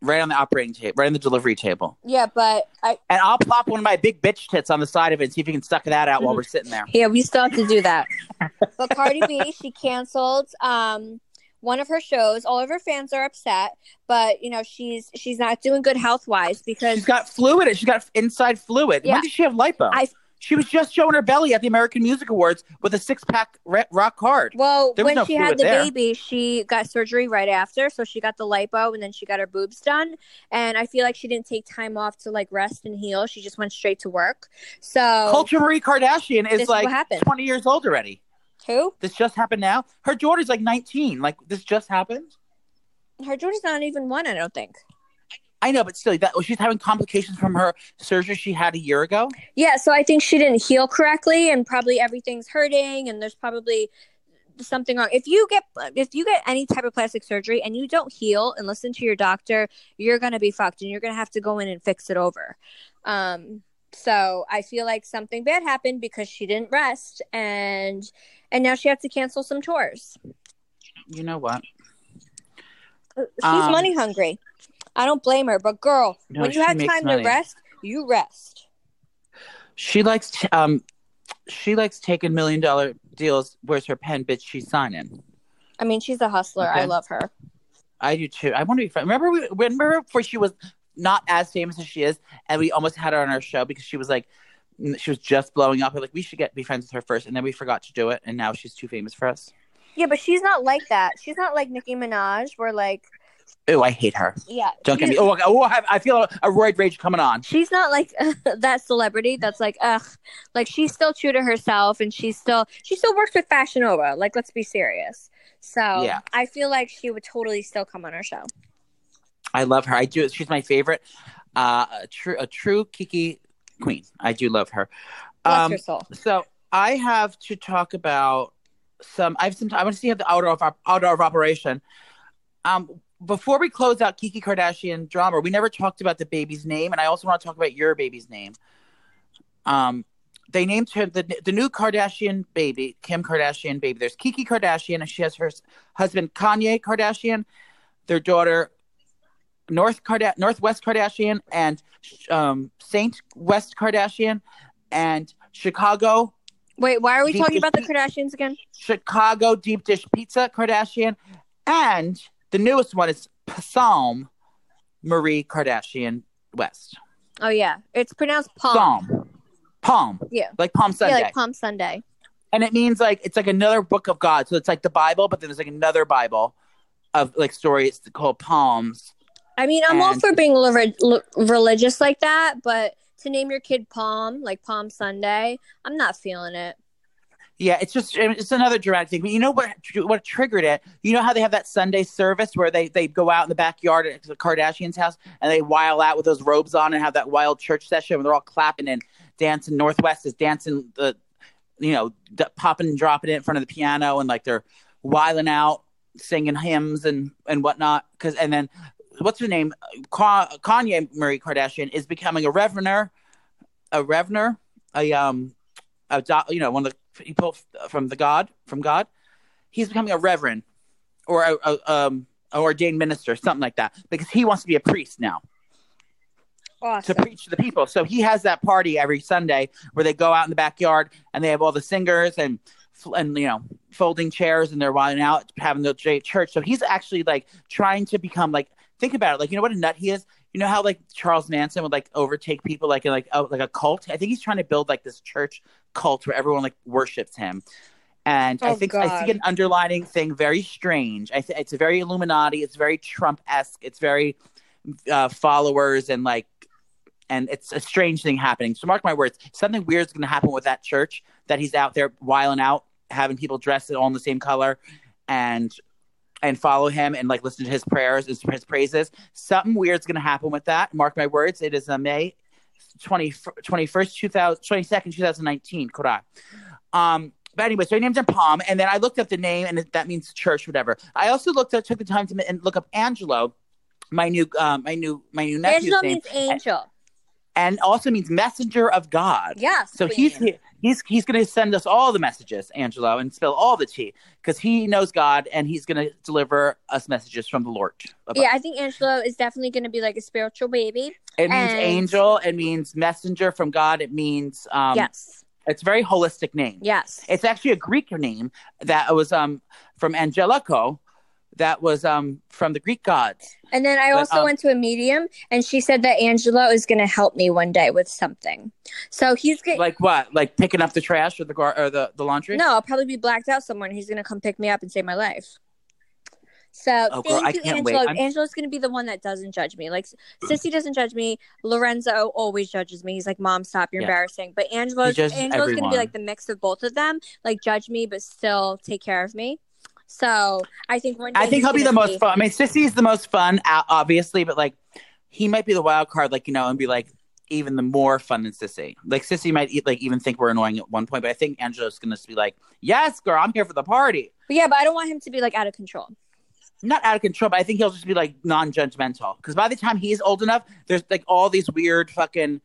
right on the operating table, right on the delivery table, Yeah, but I and I'll plop one of my big bitch tits on the side of it and see if you can suck that out Mm-hmm. while we're sitting there. yeah, we still have to do that. but Cardi B, she canceled um one of her shows. All of her fans are upset, but you know she's she's not doing good health wise because She's got fluid. She's got inside fluid. Yeah. When did she have lipo? I- she was just showing her belly at the American Music Awards with a six pack rock hard. Well, when no she had the there. baby, she got surgery right after. So she got the lipo and then she got her boobs done. And I feel like she didn't take time off to like rest and heal. She just went straight to work. So Kulture Marie Kardashian is like. 20 years old already. Who? This just happened now. Her daughter's like 19. Like this just happened. Her daughter's not even one, I don't think. I know, but still, that she's having complications from her surgery she had a year ago. Yeah, so I think she didn't heal correctly, and probably everything's hurting, and there's probably something wrong. If you get if you get any type of plastic surgery and you don't heal and listen to your doctor, you're gonna be fucked, and you're gonna have to go in and fix it over. Um, so I feel like something bad happened because she didn't rest, and and now she has to cancel some tours. You know what? She's Um, money hungry. I don't blame her, but girl, No, when you have time money. to rest, you rest. She likes t- um, she likes taking million dollar deals. Where's her pen, bitch? She's signing. I mean, she's a hustler. I love her. I do too. I want to be friends. Remember, we, remember before she was not as famous as she is, and we almost had her on our show because she was like, she was just blowing up. We're like, we should get be friends with her first, and then we forgot to do it, and now she's too famous for us. Yeah, but she's not like that. She's not like Nicki Minaj, where like, Oh, I hate her. yeah, Don't get me. Oh, oh I, I feel a, roid rage coming on. She's not like that celebrity that's like, ugh, like she's still true to herself, and she's still she still works with Fashion Nova. Like, let's be serious. So Yeah. I feel like she would totally still come on our show. I love her. I do. She's my favorite. Uh, a true, a true Kiki queen. I do love her. Bless Um, her soul. So I have to talk about some. I have some. I want to see how the outer of outer of operation. Um, before we close out Kiki Kardashian drama, we never talked about the baby's name, and I also want to talk about your baby's name. Um, they named her the the new Kardashian baby, Kim Kardashian baby. There's Kiki Kardashian, and she has her husband Kanye Kardashian, their daughter North Karda- Northwest Kardashian, and um, Saint West Kardashian, and Chicago Wait, why are we talking about the Kardashians again? Chicago deep dish pizza Kardashian, and the newest one is Psalm Marie Kardashian West. Oh yeah, it's pronounced Palm. Psalm, Palm, Yeah. like Palm Sunday, Yeah, like Palm Sunday. and it means like it's like another book of God. So it's like the Bible, but then there's like another Bible of like stories called Palms. I mean, I'm all for being li- li- religious like that, but to name your kid Palm, like Palm Sunday, I'm not feeling it. Yeah, it's just it's another dramatic thing. But you know what? What triggered it? You know how they have that Sunday service where they they go out in the backyard at the Kardashians' house and they while out with those robes on and have that wild church session where they're all clapping and dancing. Northwest is dancing the, you know, d- popping and dropping it in front of the piano and like they're wiling out, singing hymns and and whatnot. Because and then what's her name? Ka- Kanye Marie Kardashian is becoming a reverender, a reverender, a um, a do- you know one of the people from the God from God. He's becoming a reverend or a, a um an ordained minister, something like that, because he wants to be a priest now to preach to the people. So he has that party every Sunday where they go out in the backyard and they have all the singers and and you know folding chairs and they're wilding out having the church. So he's actually like trying to become like think about it like you know what a nut he is. You know how like Charles Manson would like overtake people like in like a, like a cult. I think he's trying to build like this church cult where everyone like worships him. And I Oh, think I see an underlining thing very strange. I th- it's very Illuminati. It's very Trump esque. It's very uh, followers and like and it's a strange thing happening. So mark my words, something weird is going to happen with that church that he's out there whiling out, having people dressed all in the same color, and and follow him and like listen to his prayers, his, his praises. Something weird is going to happen with that. Mark my words. It is a May 20, 21st, 2000, 22nd, 2019. Quran. Um, but anyway, so he named him Palm, and then I looked up the name, and that means church, whatever. I also looked up, took the time to and look up Angelo, my new, um, my new, my new nephew's Angelo name, means angel. And also means messenger of God. Yes. So queen. he's he's he's going to send us all the messages, Angelo, and spill all the tea because he knows God and he's going to deliver us messages from the Lord. above. Yeah, I think Angelo is definitely going to be like a spiritual baby. it means angel. It means messenger from God. It means um, yes. It's a very holistic name. Yes. It's actually a Greek name that was um from Angelico, that was um from the Greek gods. And then I But, also um, went to a medium, and she said that Angelo is going to help me one day with something. So he's going. Like what? Like picking up the trash or the gar- or the, the laundry? No, I'll probably be blacked out somewhere, and he's going to come pick me up and save my life. So Oh, girl, thank I you, can't wait. Angelo. Gonna be the one that doesn't judge me. Like Sissy doesn't judge me. Lorenzo always judges me. He's like, "Mom, stop! You're Yeah. embarrassing." But Angelo's judges Angelo's gonna be like the mix of both of them. Like judge me, but still take care of me. So I think one. I think he'll be the most fun. I mean, Sissy's the most fun, obviously, but like he might be the wild card, like you know, and be like even the more fun than Sissy. Like Sissy might like even think we're annoying at one point, but I think Angelo's gonna just be like, "Yes, girl, I'm here for the party." But yeah, but I don't want him to be like out of control. Not out of control, but I think he'll just be like non-judgmental. Because by the time he's old enough, there's like all these weird fucking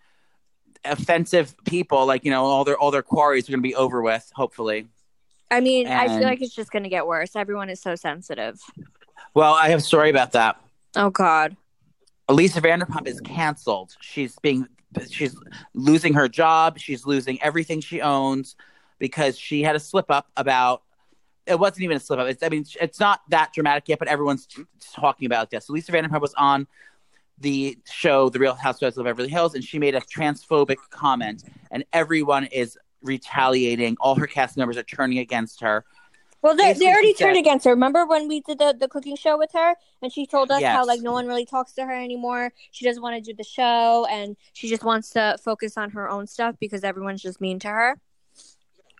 offensive people, like you know, all their all their quarries are gonna be over with, hopefully. I mean, I feel like it's just gonna get worse. Everyone is so sensitive. Well, I have a story about that. Oh God. Elisa Vanderpump is canceled. She's being she's losing her job. She's losing everything she owns because she had a slip up about it wasn't even a slip up. It's I mean it's not that dramatic yet, but everyone's talking about this. So Lisa Vanderpump was on the show The Real Housewives of Beverly Hills and she made a transphobic comment and everyone is retaliating. All her cast members are turning against her. Well, they, they already turned said- against her. Remember when we did the, the cooking show with her and she told us how like no one really talks to her anymore. She doesn't want to do the show and she just wants to focus on her own stuff because everyone's just mean to her.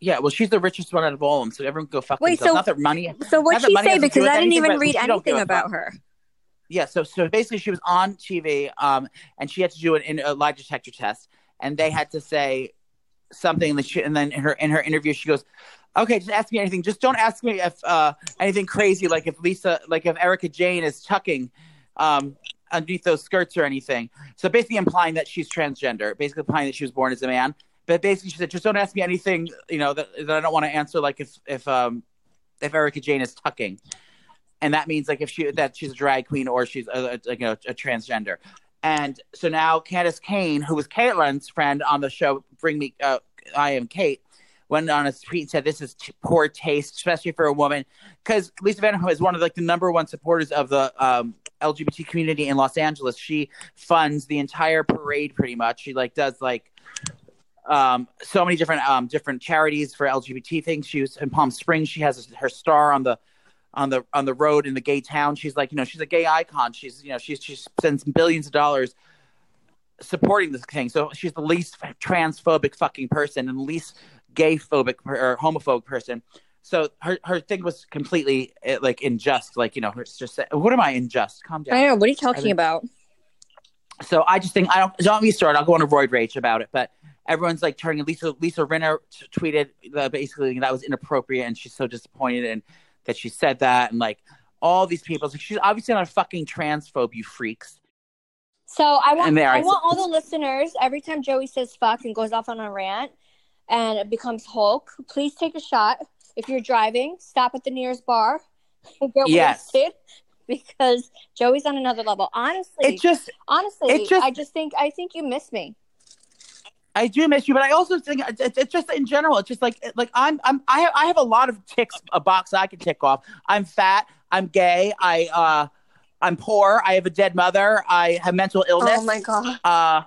Yeah, well, she's the richest one out of all of them, so everyone go fuck Wait, themselves. so- Not that money. So what she say? has to do Because I didn't anything, even read anything about her. yeah so so basically she was on tv um and she had to do an in, a lie detector test and they had to say something she, and then in her in her interview she goes okay just ask me anything. Just don't ask me if uh anything crazy like if lisa like if Erika Jayne is tucking um underneath those skirts or anything. So basically implying that she's transgender basically implying that she was born as a man. But basically she said just don't ask me anything you know that, that i don't want to answer like if if um if Erika Jayne is tucking. And that means like if she that she's a drag queen or she's a, a, you know, a transgender. And so now Candis Cayne, who was Caitlyn's friend on the show, Bring Me, uh, I Am Cait, went on a tweet and said, "This is t- poor taste, especially for a woman," because Lisa Vanderpump is one of like the number one supporters of the um, LGBT community in Los Angeles. She funds the entire parade pretty much. She like does like um, so many different um, different charities for LGBT things. She was in Palm Springs. She has her star on the on the on the road in the gay town. She's like, you know, she's a gay icon. She's you know, she's she spends billions of dollars supporting this thing. So she's the least transphobic fucking person and the least gay phobic or homophobic person. So her her thing was completely eh, like unjust. Like you know, it's just what am I unjust? Calm down I know. What are you talking mean- about? so I just think I don't don't me started. I'll go on a roid rage about it, but everyone's like turning. Lisa Lisa Rinna t- tweeted that basically that was inappropriate, and she's so disappointed and that she said that, and like all these people. Like she's obviously not a fucking transphobe, you freaks. So I want I I- want all the listeners every time Joey says fuck and goes off on a rant and it becomes Hulk, please take a shot. If you're driving, stop at the nearest bar and get Yes. wasted because Joey's on another level. Honestly, It just honestly, it just- I just think I think you miss me. I do miss you, but I also think it's, it's just in general. It's just like like I'm I'm I have I have a lot of ticks a box I can tick off. I'm fat. I'm gay. I uh I'm poor. I have a dead mother. I have mental illness. Oh my god. Uh,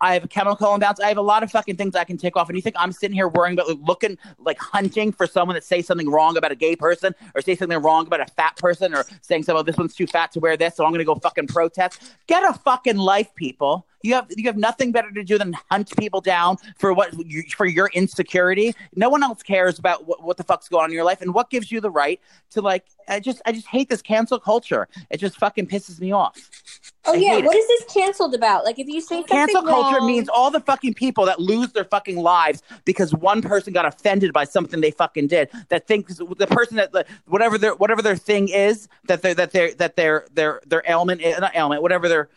I have a chemical imbalance. I have a lot of fucking things I can take off. And you think I'm sitting here worrying about looking like hunting for someone that says something wrong about a gay person or say something wrong about a fat person or saying something, oh, this one's too fat to wear this, so I'm to go fucking protest. Get a fucking life, people. You have you have nothing better to do than hunt people down for what you, for your insecurity. No one else cares about what, what the fuck's going on in your life and what gives you the right to like. I just I just hate this cancel culture. It just fucking pisses me off. Oh I yeah, what it. is this canceled about? Like if you say something Cancel culture wrong- means all the fucking people that lose their fucking lives because one person got offended by something they fucking did. That thinks the person that whatever their whatever their thing is that they that their that their their their ailment is not ailment whatever their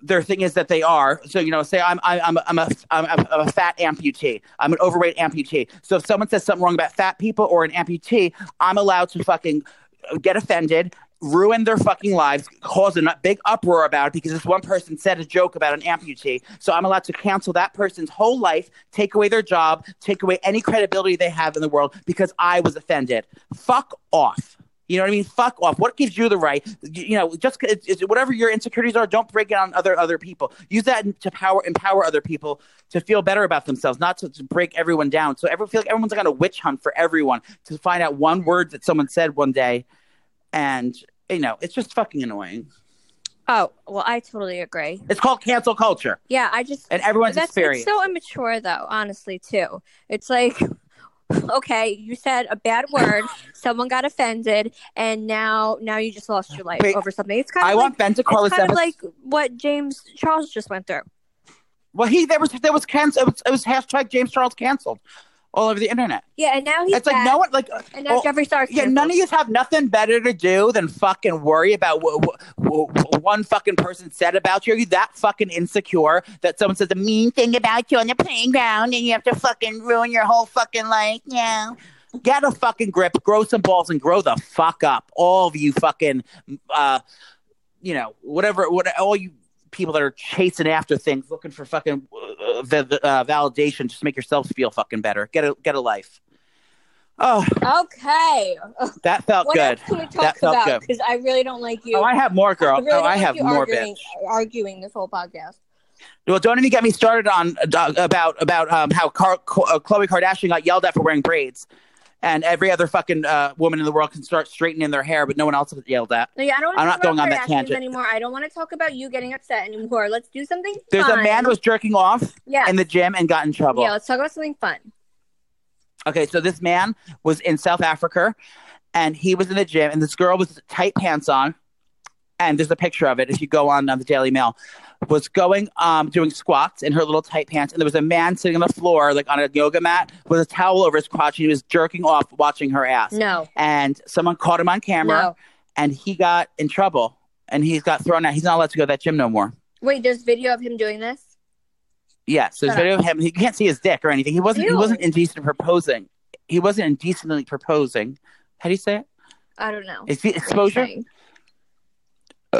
their thing is that they are. So you know, say I'm I'm I'm a I'm a, I'm a, I'm a fat amputee. I'm an overweight amputee. So if someone says something wrong about fat people or an amputee, I'm allowed to fucking get offended, ruin their fucking lives, cause a big uproar about it because this one person said a joke about an amputee. So I'm allowed to cancel that person's whole life, take away their job, take away any credibility they have in the world because I was offended. Fuck off. You know what I mean? Fuck off. What gives you the right? You know, just it's, it's, whatever your insecurities are, don't break it on other other people. Use that to power empower other people to feel better about themselves, not to, to break everyone down. So every feel like everyone's like on a witch hunt for everyone to find out one word that someone said one day, and you know, it's just fucking annoying. Oh, well, I totally agree. It's called cancel culture, Yeah, I just and everyone's that's experience. it's so immature though, honestly, too. It's like okay, you said a bad word, someone got offended, and now now you just lost your life Wait, over something. It's kind of I like, want Ben to call it's kind of like what James Charles just went through. well, he there was there was cancel. It was, it was hashtag James Charles canceled all over the internet. Yeah, and now he's it's like no one like and now oh, Jeffree Star's Yeah, none of you have nothing better to do than fucking worry about what, what, what one fucking person said about you. Are you that fucking insecure that someone says a mean thing about you on the playground and you have to fucking ruin your whole fucking life? Yeah. Get a fucking grip, grow some balls, and grow the fuck up. All of you fucking, uh, you know, whatever, what, all you people that are chasing after things, looking for fucking uh, uh, validation, just to make yourselves feel fucking better. Get a get a life. Oh, Okay, that felt what good. else can we talk about? Because I really don't like you. Oh, I have more, girl. I really oh, I have more, arguing, bitch. arguing this whole podcast. Well, don't even get me started on uh, about about um, how Car- uh, Kardashian got yelled at for wearing braids, and every other fucking uh, woman in the world can start straightening their hair, but no one else yelled at. No, yeah, I don't want I'm to not going on that tangent. anymore. I don't want to talk about you getting upset anymore. Let's do something. There's fun. a man who was jerking off yeah, in the gym and got in trouble. yeah. Let's talk about something fun. Okay, so this man was in South Africa, and he was in the gym, and this girl was tight pants on, and there's a picture of it if you go on uh, the Daily Mail, was going um doing squats in her little tight pants, and there was a man sitting on the floor like on a yoga mat with a towel over his crotch, and he was jerking off watching her ass. No, And someone caught him on camera, no. and he got in trouble, and he's got thrown out. He's not allowed to go to that gym no more. Wait, there's video of him doing this. Yes, there's Shut up. video of him. He can't see his dick or anything. He wasn't. He wasn't indecent proposing. He wasn't indecently proposing. How do you say it? I don't know. Is the exposure?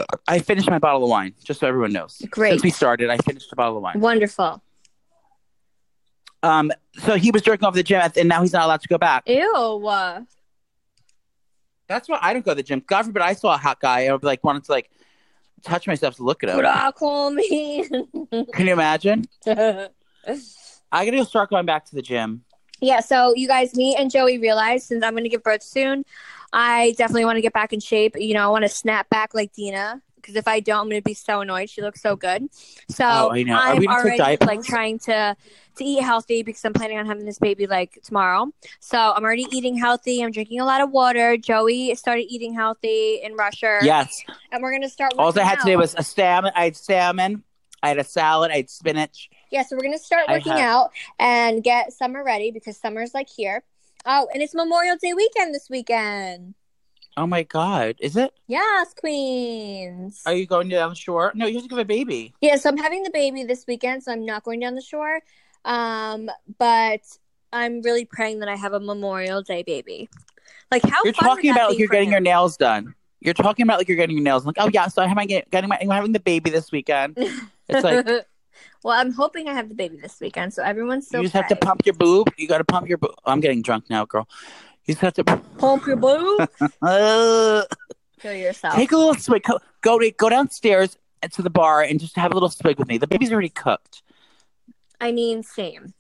Okay. I finished my bottle of wine, just so everyone knows. Great. Since we started, I finished the bottle of wine. Wonderful. Um, so he was jerking off the gym, and now he's not allowed to go back. Ew. uh, That's why I don't go to the gym. God forbid I saw a hot guy, I would be like wanted to like touch myself to look at him. Could call me? Can you imagine? I gotta go start going back to the gym. yeah. So you guys, me and Joey realized since I'm going to give birth soon, I definitely want to get back in shape. You know, I want to snap back like Deena. Because if I don't, I'm gonna be so annoyed. She looks so good. So Oh, I know. Are I'm we gonna take already like trying to to eat healthy because I'm planning on having this baby like tomorrow. So I'm already eating healthy. I'm drinking a lot of water. Joey started eating healthy in Russia. Yes. and we're gonna start. All I had today out. was a salmon. I had salmon. I had a salad. I had spinach. Yeah, so we're gonna start working have- out and get summer ready because summer's like here. Oh, and it's Memorial Day weekend this weekend. Oh my god, is it? Yes, queens. Are you going down the shore? No, you have to give a baby. Yeah, so I'm having the baby this weekend, so I'm not going down the shore. Um, but I'm really praying that I have a Memorial Day baby. Like how you're talking about like you're getting him? your nails done. You're talking about like you're getting your nails. Like, oh yeah, so I'm getting my, I'm having the baby this weekend. It's like well, I'm hoping I have the baby this weekend, so everyone's so you just have to pump your boob. You got to pump your boob. I'm getting drunk now, girl. You just have to pump your boob. uh, Kill yourself. take a little swig. Go go, to, go downstairs to the bar and just have a little swig with me. The baby's already cooked. I mean, same.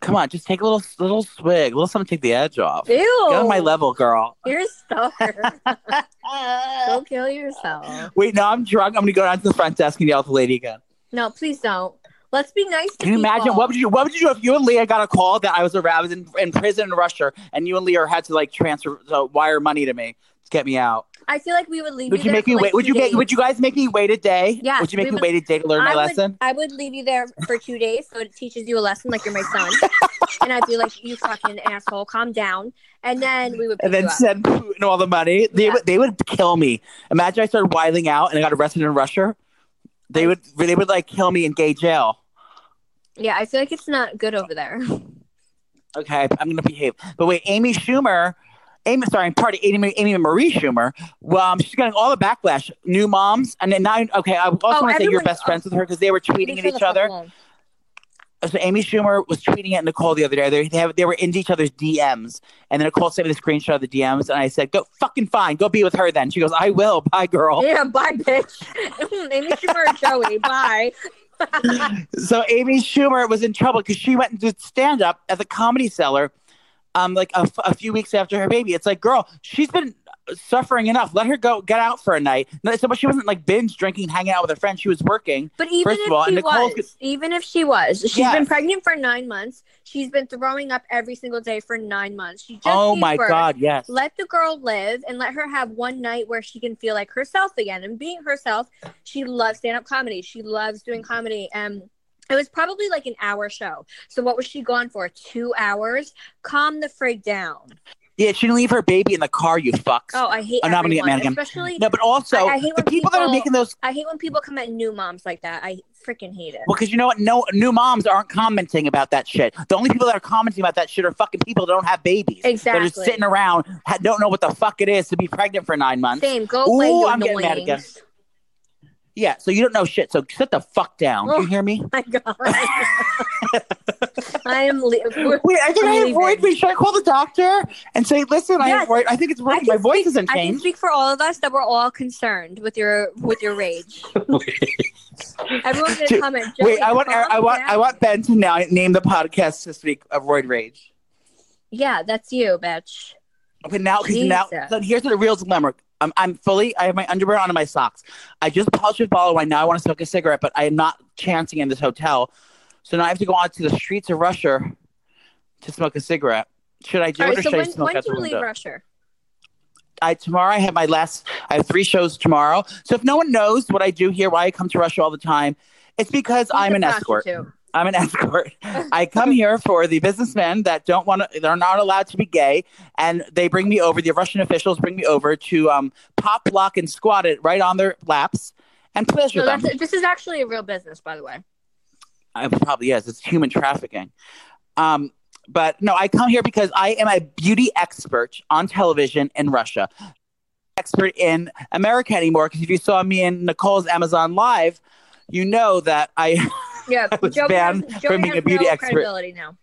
Come on, just take a little little swig, a little something to take the edge off. Ew. Get on my level, girl. You're a so Go kill yourself. Wait, no, I'm drunk. I'm gonna go down to the front desk and yell at the lady again. No, please don't. Let's be nice to Can you imagine what would you what would you do if you and Leah got a call that I was a I was in, in prison in Russia and you and Leah had to like transfer uh, wire money to me to get me out? I feel like we would leave Would you there make me like, wait? Would you make? Would you guys make me wait a day? Yeah. Would you make we me would- wait a day to learn my I would, lesson? I would leave you there for two days so it teaches you a lesson like you're my son. and I'd be like, you fucking asshole, calm down. And then we would And then send Putin all the money. They Yeah. would they would kill me. Imagine I started wiling out and I got arrested in Russia. They would they would like kill me in gay jail. Yeah, I feel like it's not good over there. Okay, I'm gonna behave. But wait, Amy Schumer, Amy, sorry, party, Amy, Amy Marie Schumer. Well, um, she's getting all the backlash. New moms, and then now, okay, I also Oh, want to say you're best friends with her because they were tweeting at each other. So Amy Schumer was tweeting at Nicole the other day. They, they, have, they were into each other's DMs, and then Nicole sent me the screenshot of the DMs, and I said, "Go fucking fine, go be with her." Then she goes, "I will, bye, girl." Yeah, bye, bitch. Amy Schumer and Joey, bye. so Amy Schumer was in trouble because she went and did stand up at the Comedy Cellar um, like a, f- a few weeks after her baby. It's like, girl, she's been suffering enough. Let her go, get out for a night. No, so, but she wasn't like binge drinking, hanging out with her friends. She was working. But even First of if all, she was, even if she was, she's Yes. been pregnant for nine months. She's been throwing up every single day for nine months. She just oh my birth. god, yes. Let the girl live and let her have one night where she can feel like herself again. And being herself, she loves stand up comedy. She loves doing comedy. And it was probably like an hour show. So what was she gone for? Two hours? Calm the frig down. Yeah, she didn't leave her baby in the car. You fucks. Oh, I hate I'm not gonna get mad again. especially. no, but also I- I hate the when people, that are making those. I hate when people come at new moms like that. I freaking hate it. Well, because you know what? No, new moms aren't commenting about that shit. The only people that are commenting about that shit are fucking people that don't have babies. Exactly. They're just sitting around, don't know what the fuck it is to be pregnant for nine months. Same. Go Ooh, I'm getting mad again. Yeah, so you don't know shit. So sit the fuck down. Do you Oh. hear me? Oh my god. I am. Le- Wait, I think I have Leaving. void. Should I call the doctor and say, listen, I have void. I think it's working. My voice speak- hasn't I can speak for all of us that we're all concerned with your with your rage. Everyone's gonna Dude, comment. Wait, I want, I want, down." I want Ben to now name the podcast this week of Roid Rage. Yeah, that's you, bitch. But now, because now, so here's the real dilemma. I'm, I'm fully, I have my underwear on and my socks. I just polished with bottle wine. Now I want to smoke a cigarette, but I am not chancing in this hotel. So now I have to go out to the streets of Russia to smoke a cigarette. Should I do All it right, or so should I when smoke when out do the you leave window? Russia? I tomorrow I have my last. I have three shows tomorrow. So if no one knows what I do here, why I come to Russia all the time, it's because I'm an escort. prostitute. I'm an escort. I come here for the businessmen that don't want to, they're not allowed to be gay. And they bring me over, the Russian officials bring me over to um, pop, lock, and squat it right on their laps and pleasure No, them. this is actually a real business, by the way. I probably, yes, it's human trafficking. Um, but no, I come here because I am a beauty expert on television in Russia. Expert in America anymore because if you saw me in Nicole's Amazon Live, you know that I Yeah, I was Joey banned has, from being a beauty no expert. credibility now.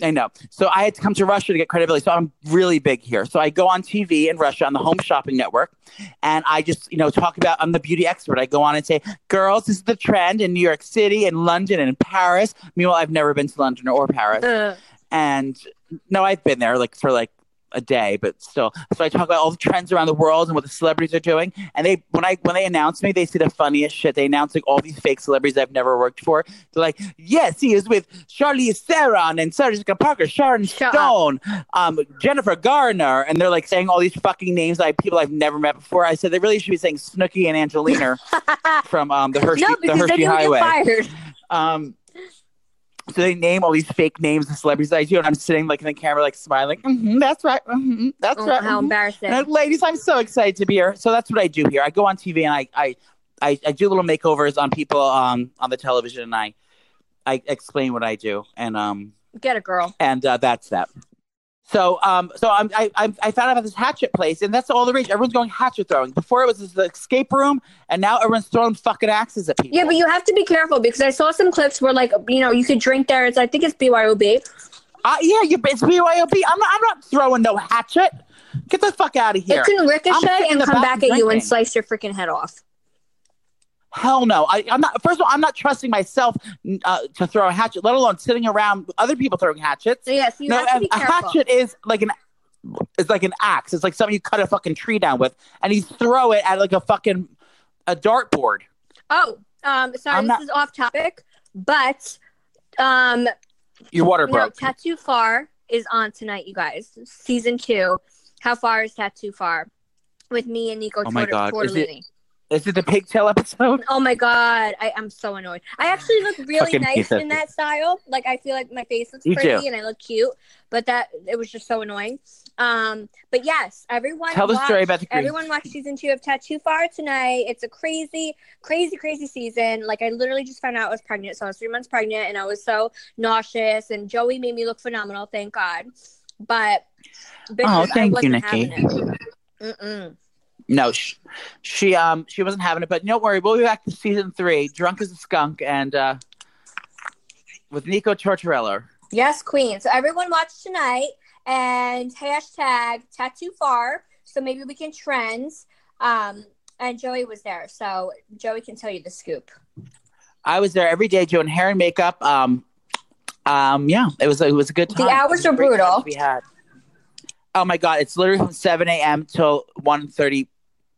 I know. So I had to come to Russia to get credibility. So I'm really big here. So I go on TV in Russia on the Home Shopping Network, and I just you know talk about I'm the beauty expert. I go on and say, girls, this is the trend in New York City and London and Paris. Meanwhile, I've never been to London or Paris, Uh, and no, I've been there like for like a day, but still. So I talk about all the trends around the world and what the celebrities are doing. And they when I when they announce me, they see the funniest shit. They announce like all these fake celebrities I've never worked for. They're like, yes, he is with Charlize Theron and Sarah Jessica Parker, Sharon Shut Stone, um, Jennifer Garner, and they're like saying all these fucking names like people I've never met before. I said they really should be saying Snooki and Angelina from um, the Hershey no, the Hershey Highway. Um, so they name all these fake names of celebrities I do, and I'm sitting like in the camera, like smiling. hmm that's right. hmm that's Oh, right. how mhm." embarrassing. And, ladies, I'm so excited to be here. So that's what I do here. I go on TV and I I, I, I do little makeovers on people um, on the television, and I I explain what I do, and um Get a girl. and uh, that's that. So, um, so I'm, I, I, I found out about this hatchet place, and that's all the rage. Everyone's going hatchet throwing. Before it was the escape room, and now everyone's throwing fucking axes at people. Yeah, but you have to be careful because I saw some clips where, like, you know, you could drink there. It's I think it's BYOB. Uh, yeah, you, it's BYOB. I'm not, I'm not throwing no hatchet. Get the fuck out of here. It can ricochet and come back back at you and slice your freaking head off. Hell no. I, I'm not. First of all, I'm not trusting myself uh, to throw a hatchet, let alone sitting around with other people throwing hatchets. So yes, you no, have to a, be a careful. hatchet is like an it's like an axe. It's like something you cut a fucking tree down with, and you throw it at like a fucking a dartboard. Oh, um, sorry, I'm this not- is off topic, but um, Your water no, broke. Tattoo Far is on tonight, you guys. Season two. How far is Tattoo Far? With me and Nico Oh my Tort- God, is it- Tortellini. Is it the pigtail episode? Oh my god, I am so annoyed. I actually look really Fucking nice in that style. Like I feel like my face looks You pretty do. and I look cute, but that it was just so annoying. Um, but yes, everyone Tell the story about the grease. everyone watched season two of Tattoo Far tonight. It's a crazy, crazy, crazy season. Like I literally just found out I was pregnant, so I was three months pregnant, and I was so nauseous. And Joey made me look phenomenal, thank God. But Oh, thank you, Nikki. Mm-mm. No, she, she um she wasn't having it. But don't worry, we'll be back to season three, drunk as a skunk, and uh with Nico Tortorella. Yes, Queen. So everyone watch tonight and hashtag tattoo far. So maybe we can trend. Um, and Joey was there, so Joey can tell you the scoop. I was there every day doing hair and makeup. Um, Um, yeah, it was it was a good time. The hours It was are a great time brutal. We had. Oh my god, it's literally from seven a.m. till 1.30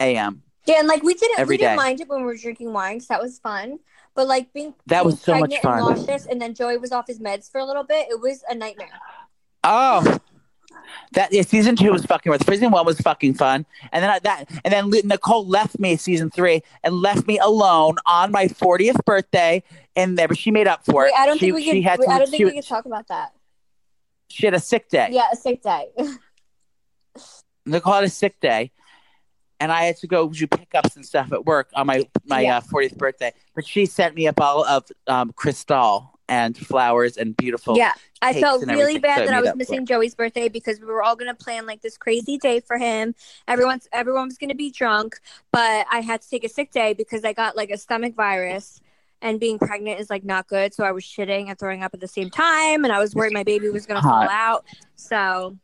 a.m. Yeah, and like we didn't Every we didn't day. mind it when we were drinking wine because that was fun. But like being That was so much pregnant and fun. nauseous, and then Joey was off his meds for a little bit. It was a nightmare. Oh, that yeah, season two was fucking worth. Season one was fucking fun, and then I, that, and then Nicole left me season three and left me alone on my 40th birthday, and but she made up for Wait, it. I don't she, think we can. had to, I don't she, think we can talk about that. she had a sick day. Yeah, a sick day. Nicole had a sick day, and I had to go do pickups and stuff at work on my my Yeah. uh, 40th birthday. But she sent me a bottle of um, Cristal and flowers and beautiful. yeah, I felt really bad that I was for missing. Joey's birthday because we were all gonna plan like this crazy day for him. Everyone's everyone was gonna be drunk, but I had to take a sick day because I got like a stomach virus. And being pregnant is like not good, so I was shitting and throwing up at the same time, and I was worried my baby was gonna fall out. So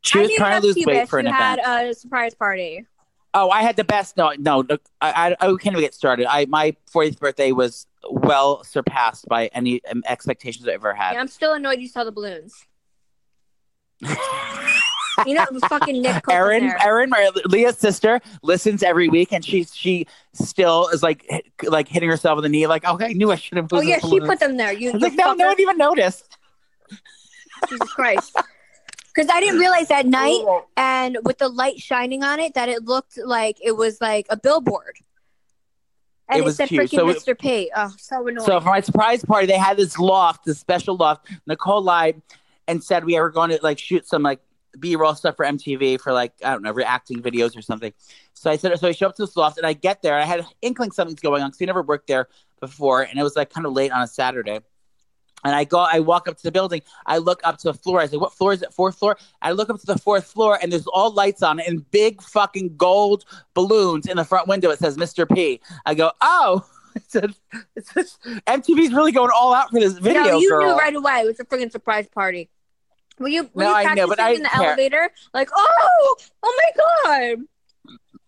She I was trying to lose weight for an event. had a surprise party. Oh, I had the best. No, no, no, I, I, I can't even get started. I my 40th birthday was well surpassed by any um, expectations I ever had. Yeah. I'm still annoyed you saw the balloons. You know, fucking Nick Erin. Erin, Leah's sister, listens every week, and she she still is like hit- like hitting herself in the knee, like, okay, I knew I should have. Oh yeah, she put them there. You like, no, no one even noticed. Jesus Christ. Because I didn't realize that night, and with the light shining on it, that it looked like it was like a billboard. And It it, was said huge. freaking So it- Mr. P. Oh, so annoying. So for my surprise party, they had this loft, this special loft. Nicole lied and said we were going to like shoot some like B-roll stuff for MTV for like I don't know reacting videos or something. So I said so. I show up to this loft and I get there. And I had an inkling something's going on because we never worked there before, and it was like kind of late on a Saturday. And I go, I walk up to the building. I look up to the floor. I say, "What floor is it? Fourth floor." I look up to the fourth floor, and there's all lights on and big fucking gold balloons in the front window. It says Mr. P. I go, "Oh." It says, it says MTV's really going all out for this video, no, you girl. knew right away. It was a freaking surprise party. Were you, were No, you I know, practicing but I in the care. elevator? Like, oh, oh my God.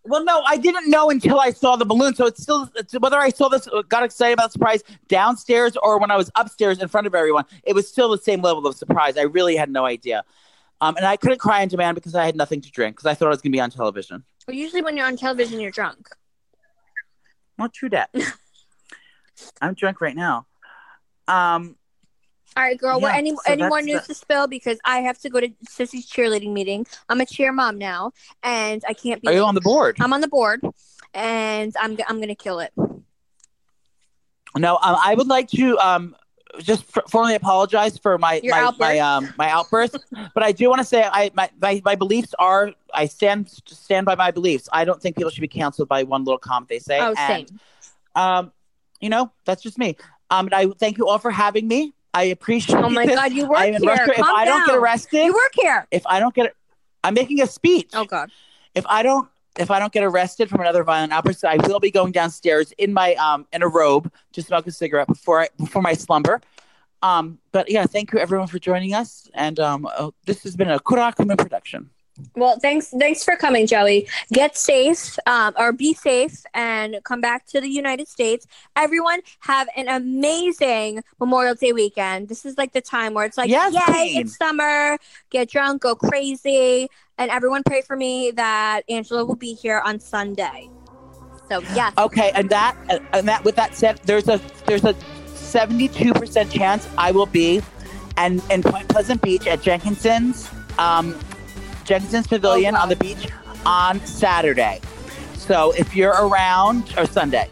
Well, no, I didn't know until I saw the balloon. So it's still it's, whether I saw this, got excited about surprise downstairs or when I was upstairs in front of everyone, it was still the same level of surprise. I really had no idea. Um, and I couldn't cry on demand because I had nothing to drink because I thought I was going to be on television. Well, usually when you're on television, you're drunk. Not true that. I'm drunk right now. Um, All right, girl. what Yeah, any so any more news the- to spill? Because I have to go to Sissy's cheerleading meeting. I'm a cheer mom now, and I can't be. are you on the board? I'm on the board, and I'm I'm gonna kill it. No, um, I would like to um, just f- formally apologize for my Your my, outburst. my um my outburst, but I do want to say I my, my my beliefs are I stand stand by my beliefs. I don't think people should be canceled by one little comment they say. Oh, and, same. Um, you know that's just me. Um, and I thank you all for having me. I appreciate. Oh my this. God, you work here. Russia. If Calm I don't get down. arrested, You work here. if I don't get, I'm making a speech Oh God. if I don't if I don't get arrested from another violent outburst, I will be going downstairs in my um in a robe to smoke a cigarette before I, before my slumber. Um, but yeah, thank you everyone for joining us, and um, uh, this has been a Kurakumin production. Well, thanks thanks for coming, Joey. Get safe, um, or be safe, and come back to the United States. Everyone have an amazing Memorial Day weekend. This is like the time where it's like, Yes, yay, queen. it's summer. Get drunk, go crazy, and everyone pray for me that Angelo will be here on Sunday. So yes, Okay, and that and that with that said, there's a there's a seventy two percent chance I will be, and in Point Pleasant Beach at Jenkinson's, um, Jenkinson's Pavilion on the beach on Saturday. So if you're around or Sunday,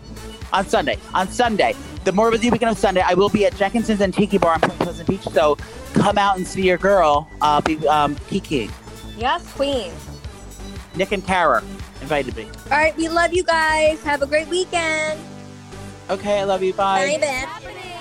on Sunday, on Sunday, the More You weekend of Sunday, I will be at Jenkinson's and Tiki Bar on Point Pleasant Beach. So come out and see your girl. Uh, be um, Kiki, yes, Queen. Nick, and Kara invited me. All right, we love you guys. Have a great weekend. Okay, I love you. Bye. Bye, happening.